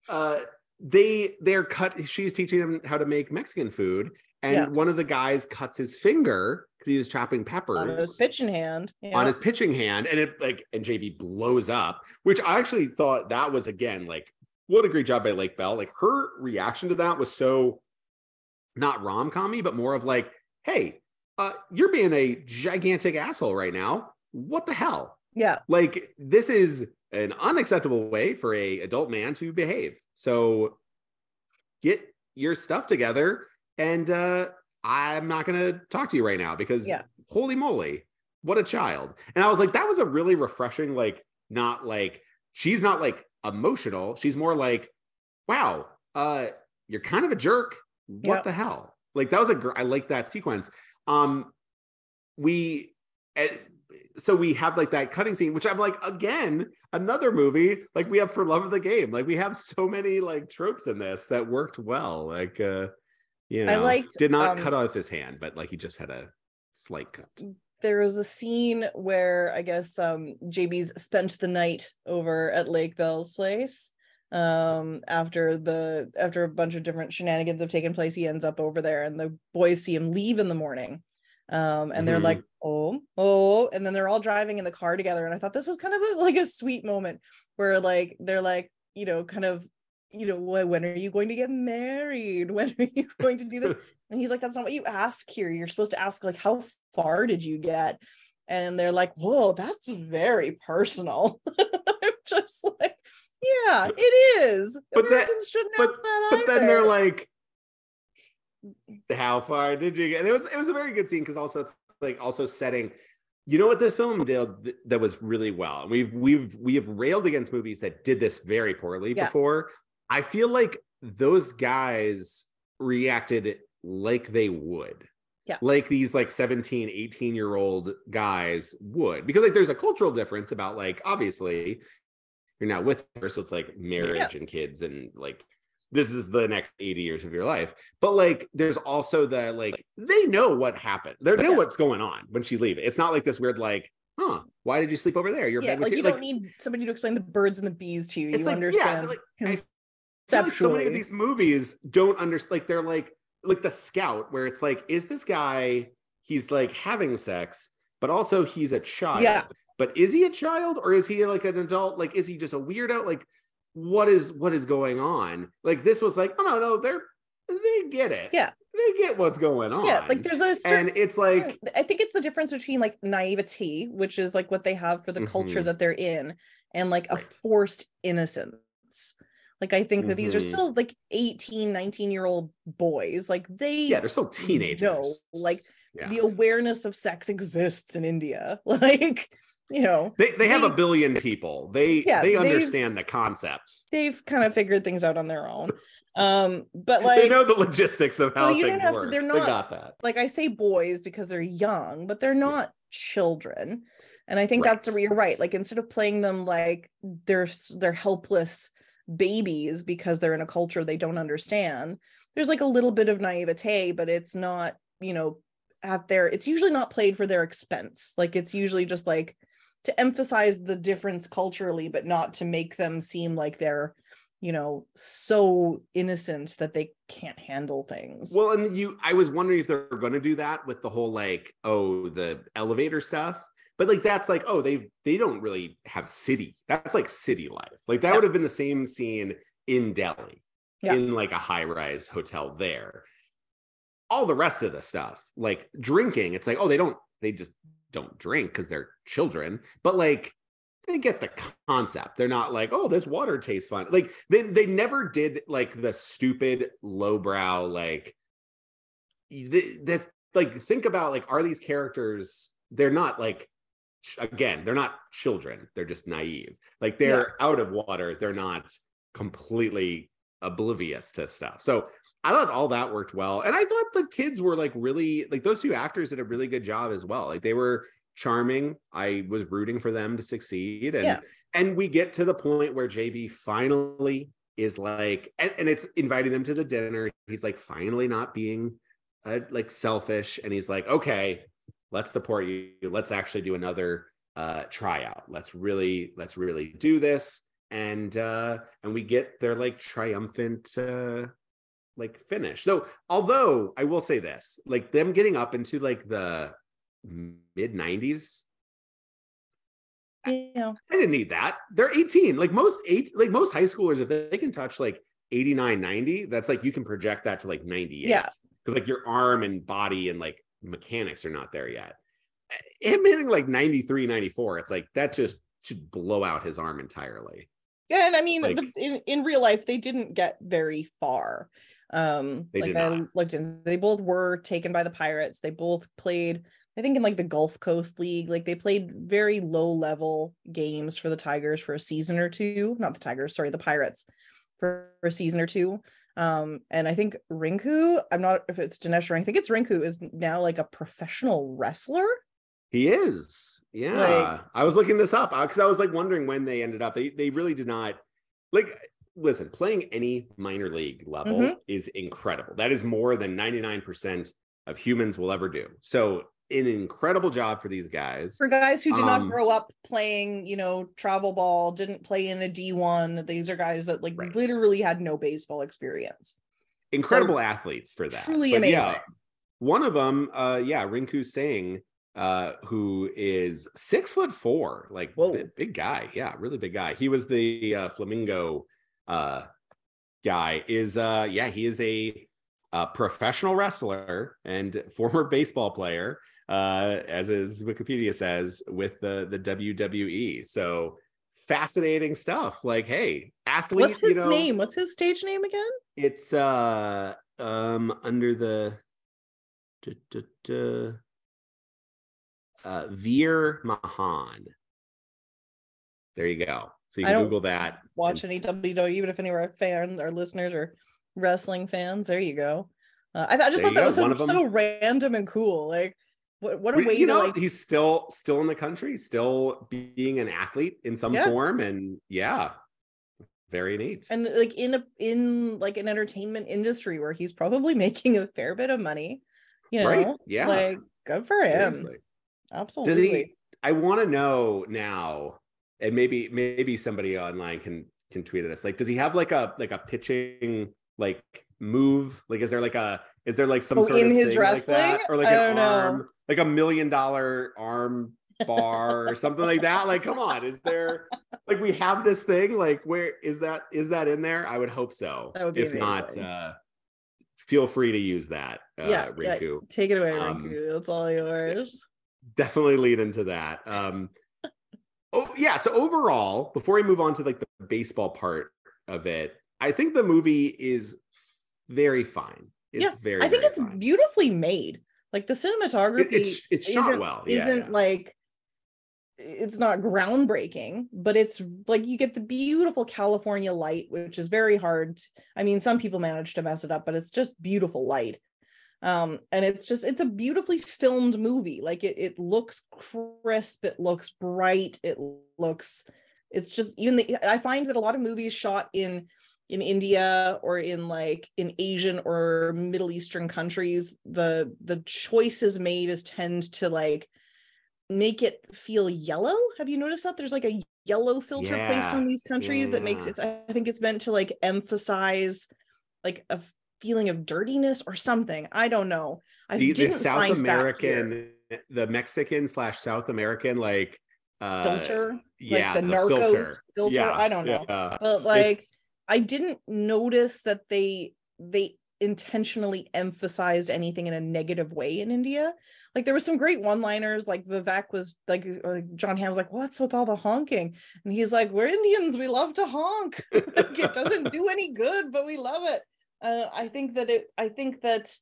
uh they they're cut she's teaching them how to make mexican food and Yeah. one of the guys cuts his finger because he was chopping peppers On his pitching hand. Yeah. on his pitching hand and it like and jb blows up which i actually thought that was again like what a great job by lake bell like her reaction to that was so not rom-commy but more of like hey uh you're being a gigantic asshole right now what the hell yeah. like this is an unacceptable way for a adult man to behave so get your stuff together and uh i'm not going to talk to you right now because Yeah. holy moly what a child. And i was like that was a really refreshing like not like she's not like emotional. She's more like wow uh you're kind of a jerk. What Yep. the hell? Like that was a gr- i like that sequence. Um we eh, so we have like that cutting scene which i'm like again another movie like we have for love of the game. Like we have so many like tropes in this that worked well. Like uh you know I liked, did not um, cut off his hand but like he just had a slight cut There was a scene where I guess um JB's spent the night over at Lake Bell's place. Um after the after a bunch of different shenanigans have taken place, he ends up over there and the boys see him leave in the morning. Um and they're like, oh, oh, and then they're all driving in the car together. And I thought this was kind of a, like a sweet moment where like they're like, you know, kind of you know, "Wh- when are you going to get married? When are you going to do this? And he's like, that's not what you ask here. You're supposed to ask, like, how far did you get? And they're like, whoa, that's very personal. I'm just like, yeah, it is. But that- Americans shouldn't but- that but then they're like how far did you get and it was it was a very good scene because also it's like also setting you know what this film did th- that was really well and we've we've we have railed against movies that did this very poorly Yeah. before i feel like those guys reacted like they would. Yeah. like these like 17 18 year old guys would. Because like there's a cultural difference about like obviously you're not with her so it's like marriage and kids and like this is the next 80 years of your life. But like there's also the like they know what happened. They know Yeah. what's going on when she leaves. It's not like this weird like huh why did you sleep over there? Your yeah, bed was like here you don't need somebody to explain the birds and the bees to you. You like, yeah, understand like, I feel like so many of these movies don't understand like they're like like the scout where it's like is this guy he's like having sex but also he's a child Yeah. but is he a child or is he like an adult like is he just a weirdo like what is what is going on like this was like oh no no they're they get it Yeah. they get what's going on yeah, like there's a certain, and it's like I think it's the difference between like naivety, which is like what they have for the culture Mhm. that they're in, and like a Right. forced innocence. Like I think that these are Mhm. still like 18, 19 year old boys. Like they yeah they're still teenagers no like, yeah. the awareness of sex exists in India. Like, you know, they, they have a billion people they Yeah, they understand the concept they've kind of figured things out on their own. Um, but like they know the logistics of so how you don't things have to- they're they not- got that like I say boys because they're young, but they're not children. And I think that's Right. where you're right. Like instead of playing them like they're they're helpless babies because they're in a culture they don't understand, there's like a little bit of naivete, but it's not, you know, at their it's usually not played for their expense. Like it's usually just like to emphasize the difference culturally, but not to make them seem like they're, you know, so innocent that they can't handle things. Well, and you, I was wondering if they're going to do that with the whole like, oh, the elevator stuff. But like, that's like, oh, they they don't really have city. That's like city life. Like that Yeah. would have been the same scene in Delhi, Yeah. in like a high rise hotel there. All the rest of the stuff, like drinking, it's like, oh, they don't, they just don't drink because they're children. But like, they get the concept. They're not like, oh, this water tastes fun. Like they they never did like the stupid lowbrow like th- that's like think about like are these characters they're not like again they're not children they're just naive. Like they're out of water they're not completely oblivious to stuff. So i thought all that worked well and i thought the kids were like really like those two actors did a really good job as well. Like they were charming. I was rooting for them to succeed and Yeah. and we get to the point where jb finally is like and, and it's inviting them to the dinner. He's like finally not being uh, like selfish and he's like okay let's support you let's actually do another uh tryout let's really let's really do this and uh and we get their like triumphant uh like finish so although i will say this like them getting up into like the mid 90s yeah. I didn't need that. They're 18. Like most eight, like most high schoolers, if they can touch like 89, 90, that's like you can project that to like 98. Yeah. Because like your arm and body and like mechanics are not there yet. Him hitting like 93, 94, it's like that just should blow out his arm entirely. Yeah, and I mean, Like- the, in in real life, they didn't get very far. Um, They like did I not. looked in, they both were taken by the pirates. They both played, I think, in like the Gulf Coast League. Like they played very low level games for the Tigers for a season or two. Not the Tigers, sorry, the Pirates for, for a season or two. Um, and I think Rinku, I'm not if it's Dinesh or I think it's Rinku is now like a professional wrestler. He is. Yeah. Like- I was looking this up because I was like wondering when they ended up. They they really did not like listen, playing any minor league level Mhm. is incredible. That is more than 99% of humans will ever do. So an incredible job for these guys. for guys who did Um, not grow up playing, you know, travel ball, didn't play in a D1. These are guys that like Right. literally had no baseball experience. incredible athletes for that. truly But yeah, amazing. one of them, uh, yeah, Rinku Singh, uh, who is six foot four, like big, big guy. Yeah, really big guy. He was the uh, Flamingo uh, guy is uh yeah he is a, a professional wrestler and former baseball player uh as his wikipedia says with the the wwe so fascinating stuff like hey athlete What's his you know name? What's his stage name again? it's uh um under the duh, duh, duh, uh Veer Mahaan there you go so you can google that Watch any WWE, even if any of our fans, our listeners, are wrestling fans. There you go. Uh, I, I just There thought that go, was so, one of 'em. so random and cool. Like, what what a way you to know like he's still still in the country still being an athlete in some Yeah. form and yeah very neat and like in a in like an entertainment industry where he's probably making a fair bit of money. You know, Right, yeah. like good for him. Absolutely. does he i want to know now and maybe maybe somebody online can can tweet at us like does he have like a like a pitching like move like is there like a is there like some Oh, sort in of his thing like that? or like I an don't know. arm like a million dollar arm bar or something like that like come on is there like we have this thing like where is that is that in there i would hope so That would be if not uh feel free to use that uh yeah, yeah, take it away, Um, Rinku. It's all yours. definitely lead into that. Um, oh yeah. So overall, before we move on to like the baseball part of it, I think the movie is very fine. It's Yeah, very. I think very it's fine. beautifully made. Like the cinematography, it's- it's shot isn't- well. Yeah, isn't yeah. like it's not groundbreaking, but it's like you get the beautiful California light, which is very hard. I mean, some people manage to mess it up, but it's just beautiful light. Um, and it's just it's a beautifully filmed movie. Like it it looks crisp, it looks bright, it looks it's just even the I find that a lot of movies shot in in India or in like in Asian or Middle Eastern countries, the the choices made is tend to like make it feel yellow. Have you noticed that there's like a yellow filter placed on these countries that makes yeah. it I think it's meant to like emphasize like a feeling of dirtiness or something. I don't know. I the, the didn't South find that. American, the Mexican slash South American, like uh, filter, like yeah, the, narcos filter. Yeah, I don't know. yeah. But like It's- I didn't notice that they they intentionally emphasized anything in a negative way in India. Like there was some great one-liners. Like Vivek was like, uh, Jon Hamm was like, "What's with all the honking?" And he's like, "We're Indians. We love to honk. like, it doesn't do any good, but we love it." Uh, I think that it. I think that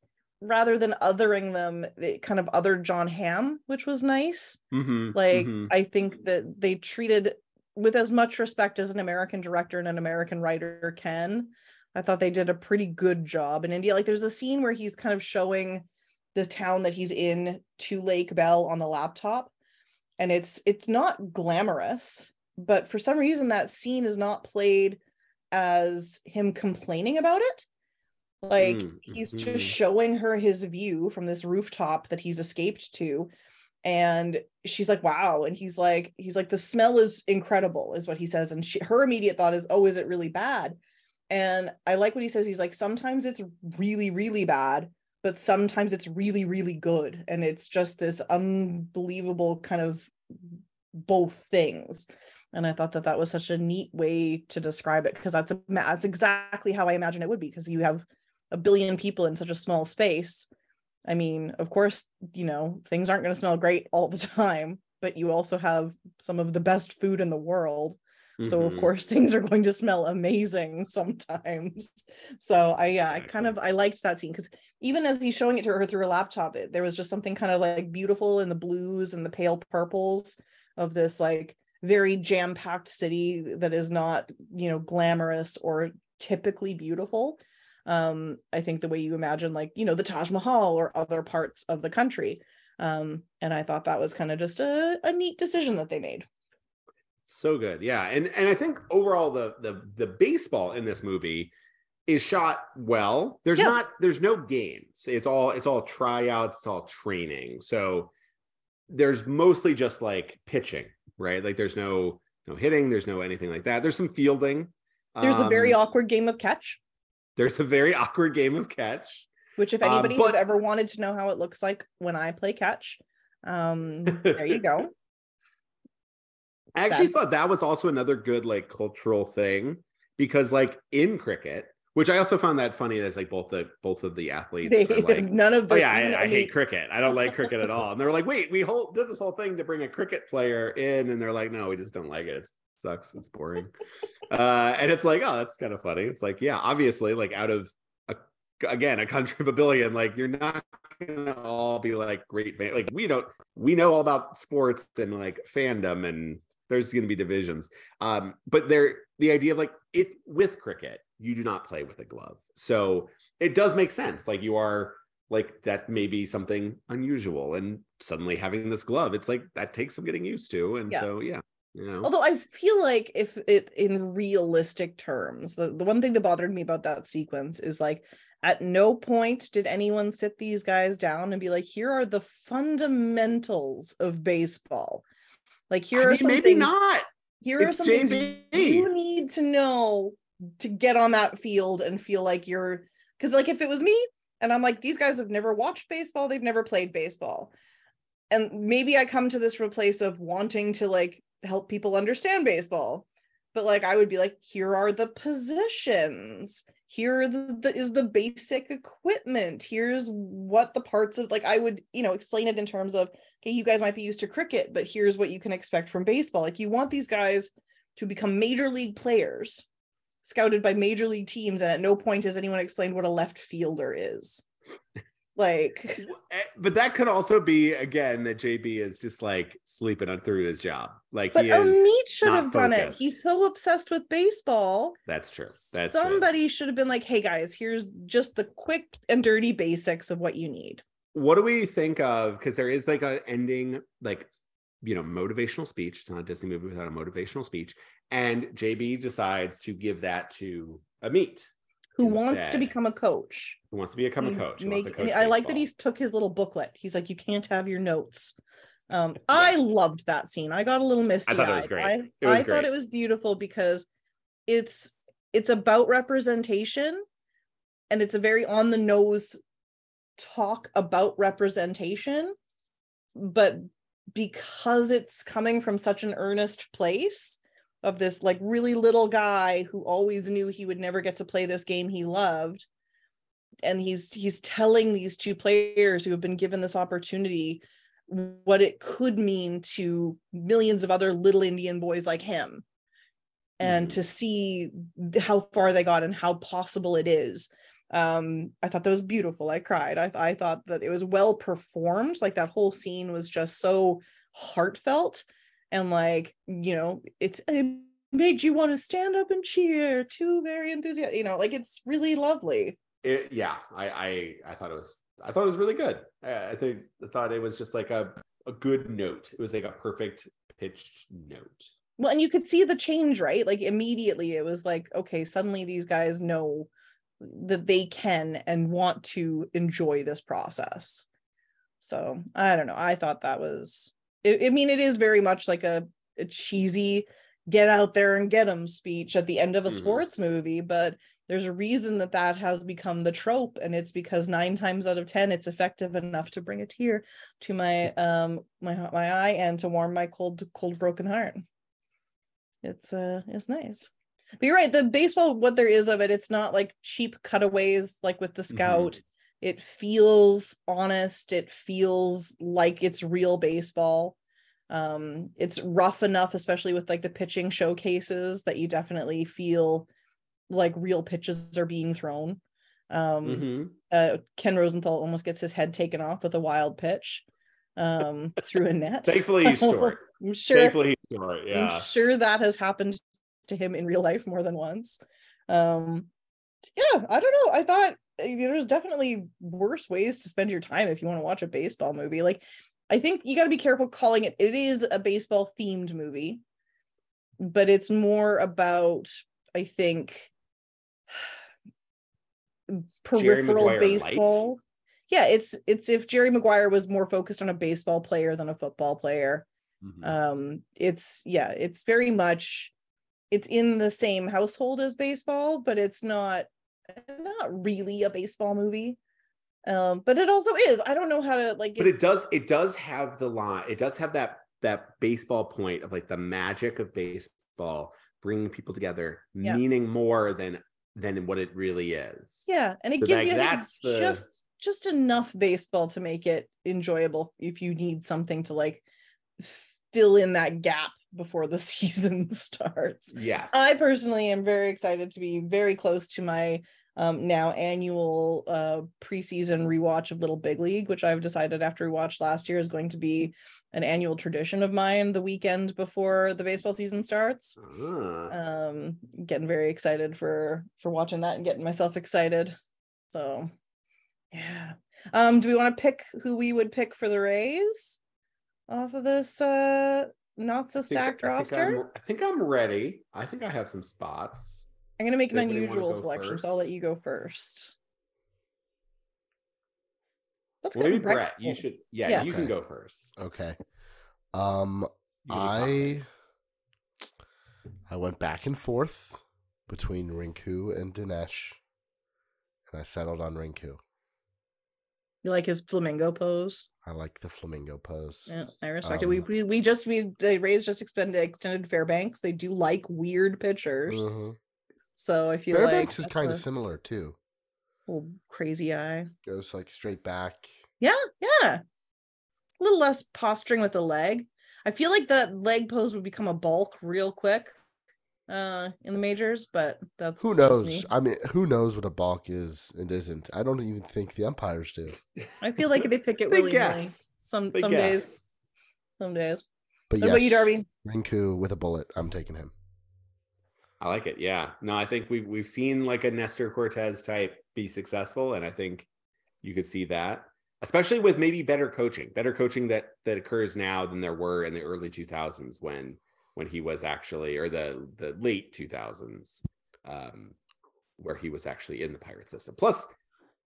rather than othering them, it kind of othered Jon Hamm, which was nice Mhm, like mhm. i think that they treated with as much respect as an american director and an american writer can i thought they did a pretty good job in india. Like there's a scene where he's kind of showing the town that he's in to lake bell on the laptop and it's it's not glamorous but for some reason that scene is not played as him complaining about it. Like Mm, he's just showing her his view from this rooftop that he's escaped to and she's like wow. And he's like he's like the smell is incredible is what he says. And she, her immediate thought is oh is it really bad? And i like what he says. He's like sometimes it's really really bad but sometimes it's really really good. And it's just this unbelievable kind of both things. And i thought that that was such a neat way to describe it because that's a, that's exactly how i imagine it would be because you have a billion people in such a small space I mean, of course, you know, things aren't going to smell great all the time, but you also have some of the best food in the world. So of Mhm. course things are going to smell amazing sometimes. So I yeah, I kind of I liked that scene because even as he's showing it to her through her laptop, it, there was just something kind of like beautiful in the blues and the pale purples of this like very jam-packed city that is not, you know, glamorous or typically beautiful um i think the way you imagine like you know the taj mahal or other parts of the country. Um and i thought that was kind of just a, a neat decision that they made. So good. Yeah. And and i think overall the the the baseball in this movie is shot well. There's Yeah. not there's no games. It's all it's all tryouts it's all training. So there's mostly just like pitching right? Like there's no no hitting there's no anything like that. There's some fielding. There's a very Um, awkward game of catch there's a very awkward game of catch which if um, anybody has ever wanted to know how it looks like when i play catch um there you go I actually Sad. thought that was also another good like cultural thing because like in cricket, Which I also found that funny. That's like both the both of the athletes They, like, none of oh the yeah, I, I hate cricket. I don't like cricket at all. And they're like, wait, we whole, did this whole thing to bring a cricket player in, and they're like, no, we just don't like it. It sucks. It's boring. uh, and it's like, oh, that's kind of funny. It's like, yeah, obviously, like out of a, again a country of a billion, like you're not gonna all be like great fan. Like we don't, we know all about sports and like fandom, and there's gonna be divisions. Um, but there, the idea of like if with cricket, you do not play with a glove, so it does make sense. Like you are like that may be something unusual and suddenly having this glove it's like that takes some getting used to and Yeah. so yeah you know Although I feel like if it in realistic terms, the, the one thing that bothered me about that sequence is like at no point did anyone sit these guys down and be like, here are the fundamentals of baseball. Like here I are mean, some maybe things, not here are It's some things you need to know to get on that field and feel like you're because like if it was me and I'm like, these guys have never watched baseball, they've never played baseball. And maybe I come to this from a place of wanting to like help people understand baseball. But like I would be like, here are the positions. Here the, the is the basic equipment. Here's what the parts of like I would, you know, explain it in terms of, okay, you guys might be used to cricket, but here's what you can expect from baseball. Like you want these guys to become major league players scouted by major league teams and at no point has anyone explained what a left fielder is like Eh, but that could also be again that jb is just like sleeping on through his job. Like but he is Amit should have done it. he's so obsessed with baseball. That's true. That's true. somebody should have been like hey guys here's just the quick and dirty basics of what you need. What do we think of because there is like a ending like you know motivational speech. It's not a disney movie without a motivational speech. And jb decides to give that to Amit, who wants to become a coach. Who wants to become a coach make- coach i like that he took his little booklet. He's like you can't have your notes. Um i loved that scene. I got a little misty I thought it was great. i, was I thought it was beautiful because it's it's about representation and it's a very on the nose talk about representation but because it's coming from such an earnest place of this like really little guy who always knew he would never get to play this game he loved. And he's he's telling these two players who have been given this opportunity what it could mean to millions of other little indian boys like him. And Mhm. to see how far they got and how possible it is. Um i thought that was beautiful. I cried. I, I thought that it was well performed. Like that whole scene was just so heartfelt and like you know it's it made you want to stand up and cheer too very enthusiastic you know like it's really lovely. It, yeah I, I i thought it was i thought it was really good. I, I think i thought it was just like a, a good note. It was like a perfect pitched note. Well and you could see the change right? Like immediately it was like okay suddenly these guys know that they can and want to enjoy this process. So i don't know. I thought that was i, I mean it is very much like a, a cheesy get out there and get them speech at the end of a Mhm. sports movie but there's a reason that that has become the trope and it's because nine times out of ten it's effective enough to bring a tear to my um my my eye and to warm my cold cold broken heart. It's uh it's nice. But you're right the baseball what there is of it it's not like cheap cutaways like with the scout it feels honest. It feels like it's real baseball. Um it's rough enough especially with like the pitching showcases that you definitely feel like real pitches are being thrown. Um Mhm. uh ken rosenthal almost gets his head taken off with a wild pitch um through a net. Thankfully he's short. I'm sure thankfully he's short yeah. I'm sure that has happened to him in real life more than once. Um, yeah, I don't know. I thought uh, there's definitely worse ways to spend your time if you want to watch a baseball movie. Like, I think you got to be careful calling it. It is a baseball themed movie, but it's more about, I think, peripheral Maguire light? baseball. Yeah, it's it's if Jerry Maguire was more focused on a baseball player than a football player Mhm. um it's yeah it's very much it's in the same household as baseball but it's not not really a baseball movie um but it also is i don't know how to like but it does it does have the line it does have that that baseball point of like the magic of baseball bringing people together Yeah. meaning more than than what it really is. Yeah, and it So, gives like, you that's the- just just enough baseball to make it enjoyable if you need something to like fill in that gap before the season starts. Yes. I personally am very excited to be very close to my um, now annual uh, preseason rewatch of Little Big League, which I've decided after we watched last year is going to be an annual tradition of mine the weekend before the baseball season starts. Ah. Um, getting very excited for for watching that and getting myself excited. So, yeah. Um, do we want to pick who we would pick for the Rays off of this uh not so stacked I think roster? I'm- I think I'm ready. I think I have some spots. I'm gonna make Does an unusual go selection, so I'll let you go first. Let's Well, maybe Brett Brett. You should. Yeah, Yeah. you can go first. Okay. Um, You can be top pick. I I went back and forth between Rinku and Dinesh, and I settled on Rinku. You like his flamingo pose? I like the flamingo pose. Yeah, I respect it. We, Um, we we just we the Rays just expended extended Fairbanks. They do like weird pitchers, Mhm. so I feel Fairbanks like is kind of similar too. little crazy eye. Goes like straight back. Yeah, yeah. A little less posturing with the leg. I feel like that leg pose would become a balk real quick uh in the majors, but that's Who knows? me. I mean, who knows what a balk is and isn't? I don't even think the umpires do. I feel like they pick it They really guess. some They some guess. days. Some days. But What yes, about you, Darby? Rinku with a bullet. I'm taking him. I like it. Yeah. No, I think we've we've seen like a Nestor Cortes type be successful, and I think you could see that, especially with maybe better coaching, better coaching that that occurs now than there were in the early 2000s when when he was actually or the the late 2000s um where he was actually in the pirate system. Plus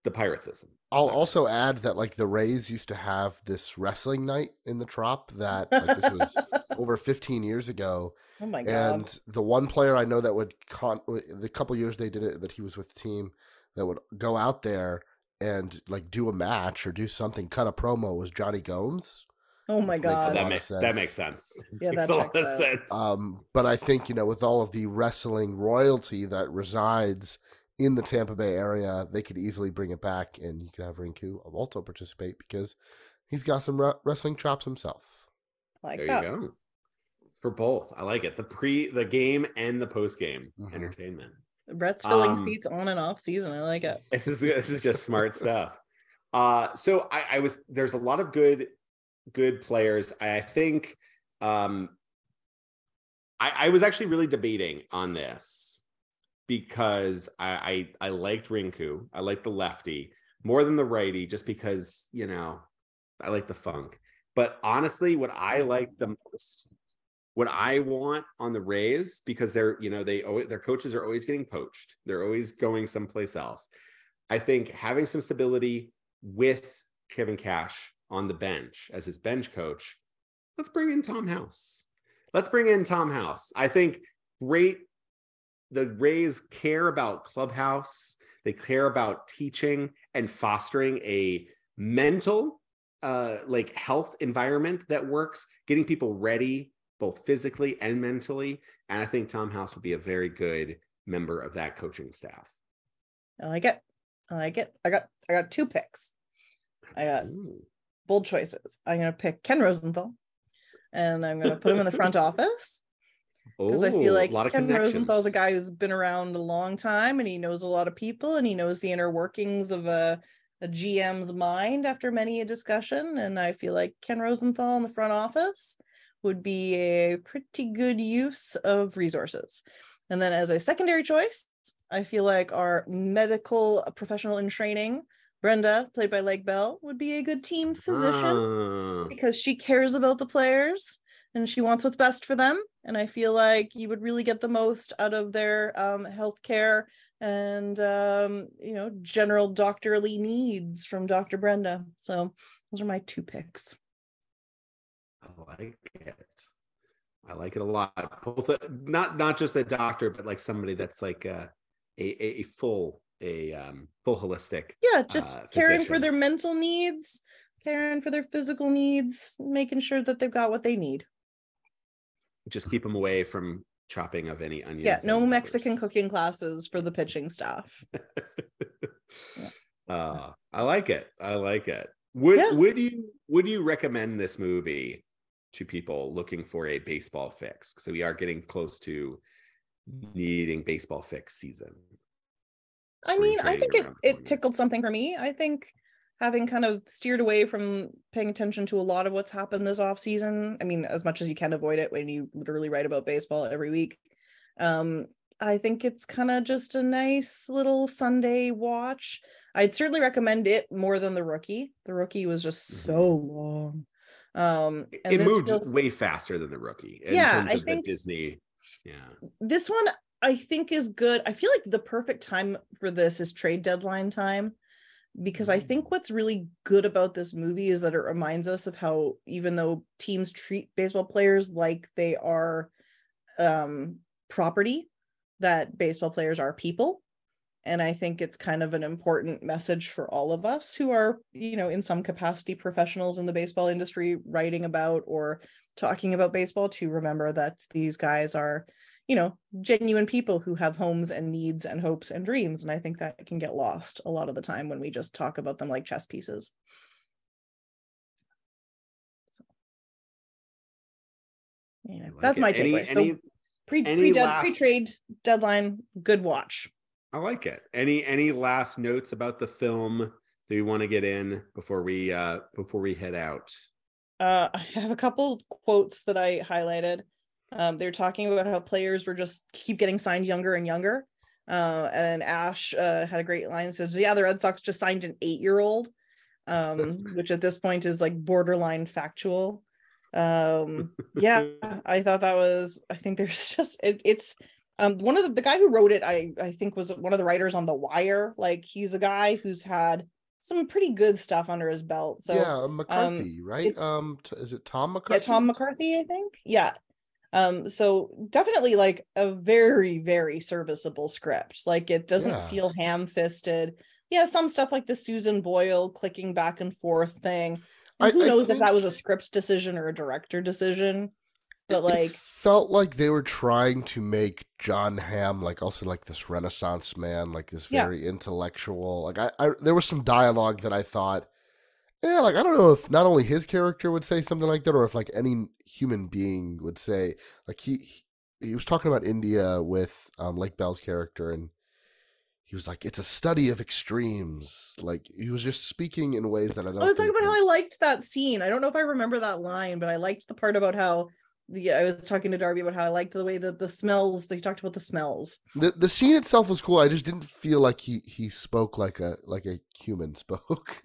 the pirate system. I'll also add that like the Rays used to have this wrestling night in the Trop that like this was over 15 years ago, Oh my god. and the one player I know that would con the couple years they did it that he was with the team that would go out there and like do a match or do something, cut a promo was Jonny Gomes. Oh my makes a god. lot that of makes that sense. makes sense. Yeah, Makes that a lot of sense. Um, but I think you know with all of the wrestling royalty that resides in the Tampa Bay area, they could easily bring it back, and you could have Rinku also participate because he's got some re- wrestling chops himself. like there that. you go. For both. I like it. The pre the game and the post game Mhm. entertainment. Brett's filling Um, seats on and off season. I like it. This is this is just smart stuff. Uh so I, I was there's a lot of good good players. I think um I, I was actually really debating on this because I, I I liked Rinku. I liked the lefty more than the righty, just because you know I like the funk. But honestly, what I like the most, what I want on the Rays, because they're you know they their coaches are always getting poached. They're always going someplace else. I think having some stability with Kevin Cash on the bench as his bench coach. Let's bring in Tom House. Let's bring in Tom House. I think great. The Rays care about clubhouse. They care about teaching and fostering a mental, uh, like health environment that works, getting people ready both physically and mentally. And I think Tom House would be a very good member of that coaching staff. I like it. I like it. I got I got two picks. I got Ooh. Bold choices. I'm gonna pick Ken Rosenthal, and I'm gonna put him in the front office because I feel like a lot of Ken Rosenthal's a guy who's been around a long time and he knows a lot of people and he knows the inner workings of a a GM's mind after many a discussion. And I feel like Ken Rosenthal in the front office would be a pretty good use of resources. And then as a secondary choice, I feel like our medical professional in training, Brenda, played by Lake Bell, would be a good team physician Ah. because she cares about the players and she wants what's best for them. And I feel like you would really get the most out of their um, healthcare and um, you know general doctorly needs from Dr. Brenda. So those are my two picks. I like it. I like it a lot. Both, not not just a doctor, but like somebody that's like a a, a full a um full holistic. Yeah, just Uh, caring for their mental needs, caring for their physical needs, making sure that they've got what they need. Just keep them away from chopping of any onions. Yeah, no Mexican peppers. cooking classes for the pitching staff. uh, I like it. I like it. Would Yeah. would you would you recommend this movie to people looking for a baseball fix? So we are getting close to needing baseball fix season. I mean, I think it it tickled something for me. I think having kind of steered away from paying attention to a lot of what's happened this off season. I mean, as much as you can avoid it when you literally write about baseball every week. Um, I think it's kind of just a nice little Sunday watch. I'd certainly recommend it more than the rookie. The rookie was just so long. Um, and it moved feels- way faster than the rookie in Yeah, terms I of think- the Disney. Yeah. this one I think is good. I feel like the perfect time for this is trade deadline time because I Mm. think what's really good about this movie is that it reminds us of how even though teams treat baseball players like they are um property that baseball players are people and I think it's kind of an important message for all of us who are, you know, in some capacity professionals in the baseball industry writing about or talking about baseball to remember that these guys are you know genuine people who have homes and needs and hopes and dreams and i think that can get lost a lot of the time when we just talk about them like chess pieces So, yeah like that's it. my takeaway any- so pre, any pre, last... pre trade deadline good watch I like it. Any any last notes about the film that you want to get in before we uh before we head out? uh, I have a couple quotes that I highlighted. Um, they're talking about how players were just keep getting signed younger and younger. Uh, and Ash uh, had a great line. Says, "Yeah, the Red Sox just signed an eight-year-old, um, which at this point is like borderline factual." Um, yeah, I thought that was. I think there's just it, it's um one of the, the guy who wrote it. I I think was one of the writers on The Wire. Like he's a guy who's had some pretty good stuff under his belt. So yeah, McCarthy, right? Um, is it Tom McCarthy? yeah tom mccarthy i think yeah um so definitely like a very very serviceable script like it doesn't Yeah. feel ham-fisted yeah some stuff like the susan boyle clicking back and forth thing I- and who I knows if that was a script decision or a director decision but It- like it felt like they were trying to make Jon Hamm like also like this Renaissance man, like this Yeah. very intellectual. Like I, I, there was some dialogue that I thought, yeah, like I don't know if not only his character would say something like that, or if like any human being would say. Like he, he, he was talking about India with um, Lake Bell's character, and he was like, "It's a study of extremes." Like he was just speaking in ways that I don't. i was talking about how i liked that scene i don't know if i remember that line but i liked the part about how the i was talking to darby about how i liked the way that the smells they talked about the smells the the scene itself was cool. I just didn't feel like he he spoke like a like a human spoke.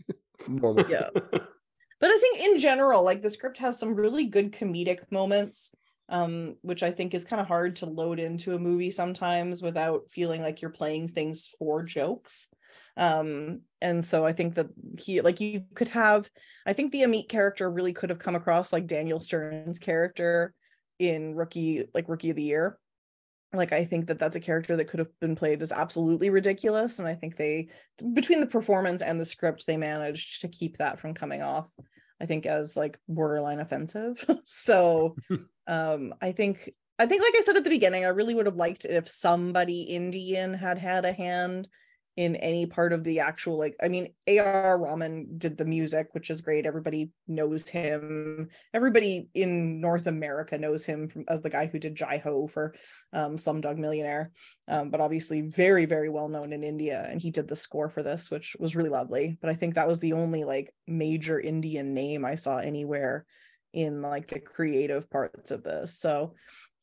Normal. yeah but i think in general like the script has some really good comedic moments um which i think is kind of hard to load into a movie sometimes without feeling like you're playing things for jokes um and so i think that he like you could have i think the amit character really could have come across like daniel stern's character in rookie like rookie of the year like i think that that's a character that could have been played as absolutely ridiculous and i think they between the performance and the script they managed to keep that from coming off i think as like borderline offensive. So um i think i think like i said at the beginning i really would have liked it if somebody indian had had a hand in any part of the actual like i mean ar rahman did the music which is great. Everybody knows him. Everybody in north america knows him from, as the guy who did jai ho for um, slumdog millionaire. Um, but obviously very very well known in india and he did the score for this which was really lovely. But i think that was the only like major indian name i saw anywhere in like the creative parts of this. So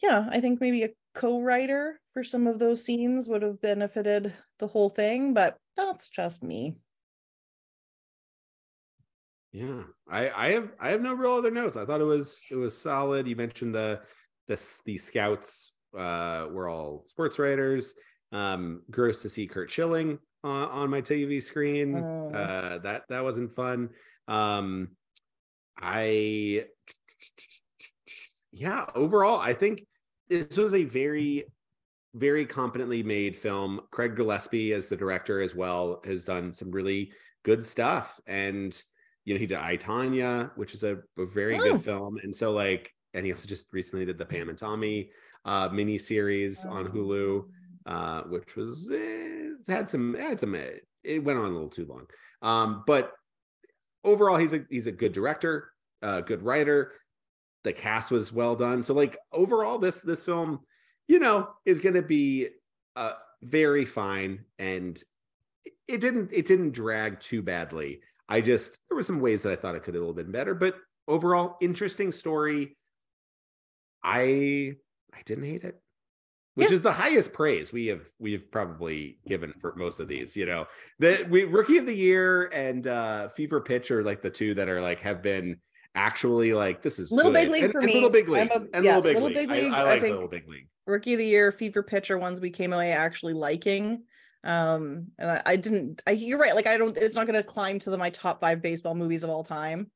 yeah i think maybe a co-writer for some of those scenes would have benefited the whole thing but that's just me Yeah, I I have I have no real other notes. I thought it was it was solid. You mentioned the the the scouts uh were all sports writers. Um, gross to see Curt Schilling on, on my TV screen. Oh. Uh, that that wasn't fun. Um, I yeah. Overall, I think this was a very very competently made film. Craig Gillespie as the director as well has done some really good stuff and you know, he did I, Tonya, which is a, a very Oh. good film. And so like, and he also just recently did the Pam and Tommy. uh mini series on Hulu, uh, which was eh, had some had some eh, it went on a little too long. Um, but overall, he's a he's a good director, uh, good writer. The cast was well done. So like overall, this this film, you know, is going to be uh very fine and it didn't it didn't drag too badly. I just there were some ways that I thought it could have been better, but overall, interesting story. I I didn't hate it, which Yeah. is the highest praise we have we have probably given for most of these. You know, the we rookie of the year and uh Fever Pitch are like the two that are like have been actually like this is Little good. Big League and, for and me. Little Big League a- and yeah, Little Big Little League. Big League, I, I I like think- Little Big League. rookie of the year fever pitch are ones we came away actually liking um and I, I didn't i you're right like i don't it's not going to climb to the, my top five baseball movies of all time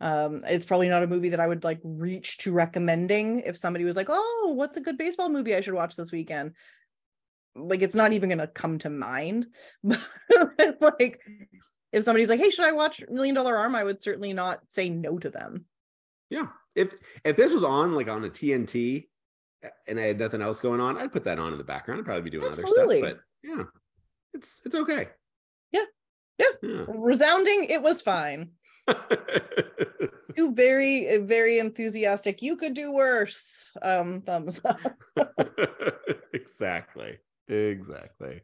um it's probably not a movie that i would like reach to recommending if somebody was like oh what's a good baseball movie i should watch this weekend like it's not even going to come to mind but like if somebody's like hey should i watch million dollar arm i would certainly not say no to them Yeah. If if this was on like on a TNT and I had nothing else going on, I'd put that on in the background. I'd probably be doing Absolutely. other stuff. But yeah, it's it's okay. Yeah. Yeah. Yeah. resounding it was fine two very very enthusiastic you could do worse um thumbs up exactly. Exactly.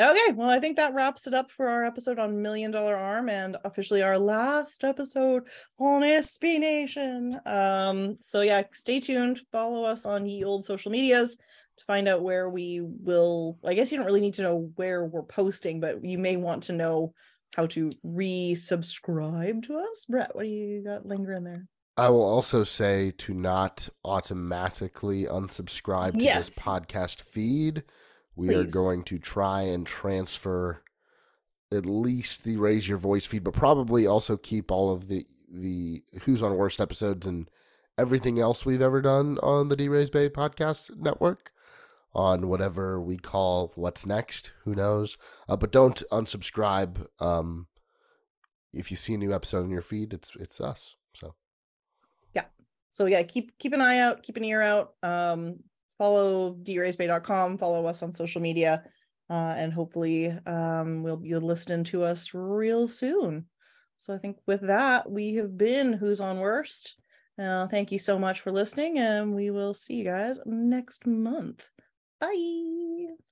Okay well i think that wraps it up for our episode on million dollar arm and officially our last episode on sb nation um so yeah stay tuned follow us on ye old social medias to find out where we will i guess you don't really need to know where we're posting but you may want to know how to resubscribe to us brett what do you got lingering there I will also say to not automatically unsubscribe to Yes. this podcast feed. We are going to try and transfer at least the raise your voice feed, but probably also keep all of the the who's on worst episodes and everything else we've ever done on the DRaysBay podcast network on whatever we call what's next. Who knows? Uh, but don't unsubscribe. Um, if you see a new episode in your feed, it's it's us. So. Yeah. So yeah keep keep an eye out keep an ear out um follow draysbay.com follow us on social media uh and hopefully um we'll be listening to us real soon. So i think with that we have been who's on worst. Uh thank you so much for listening and we will see you guys next month. Bye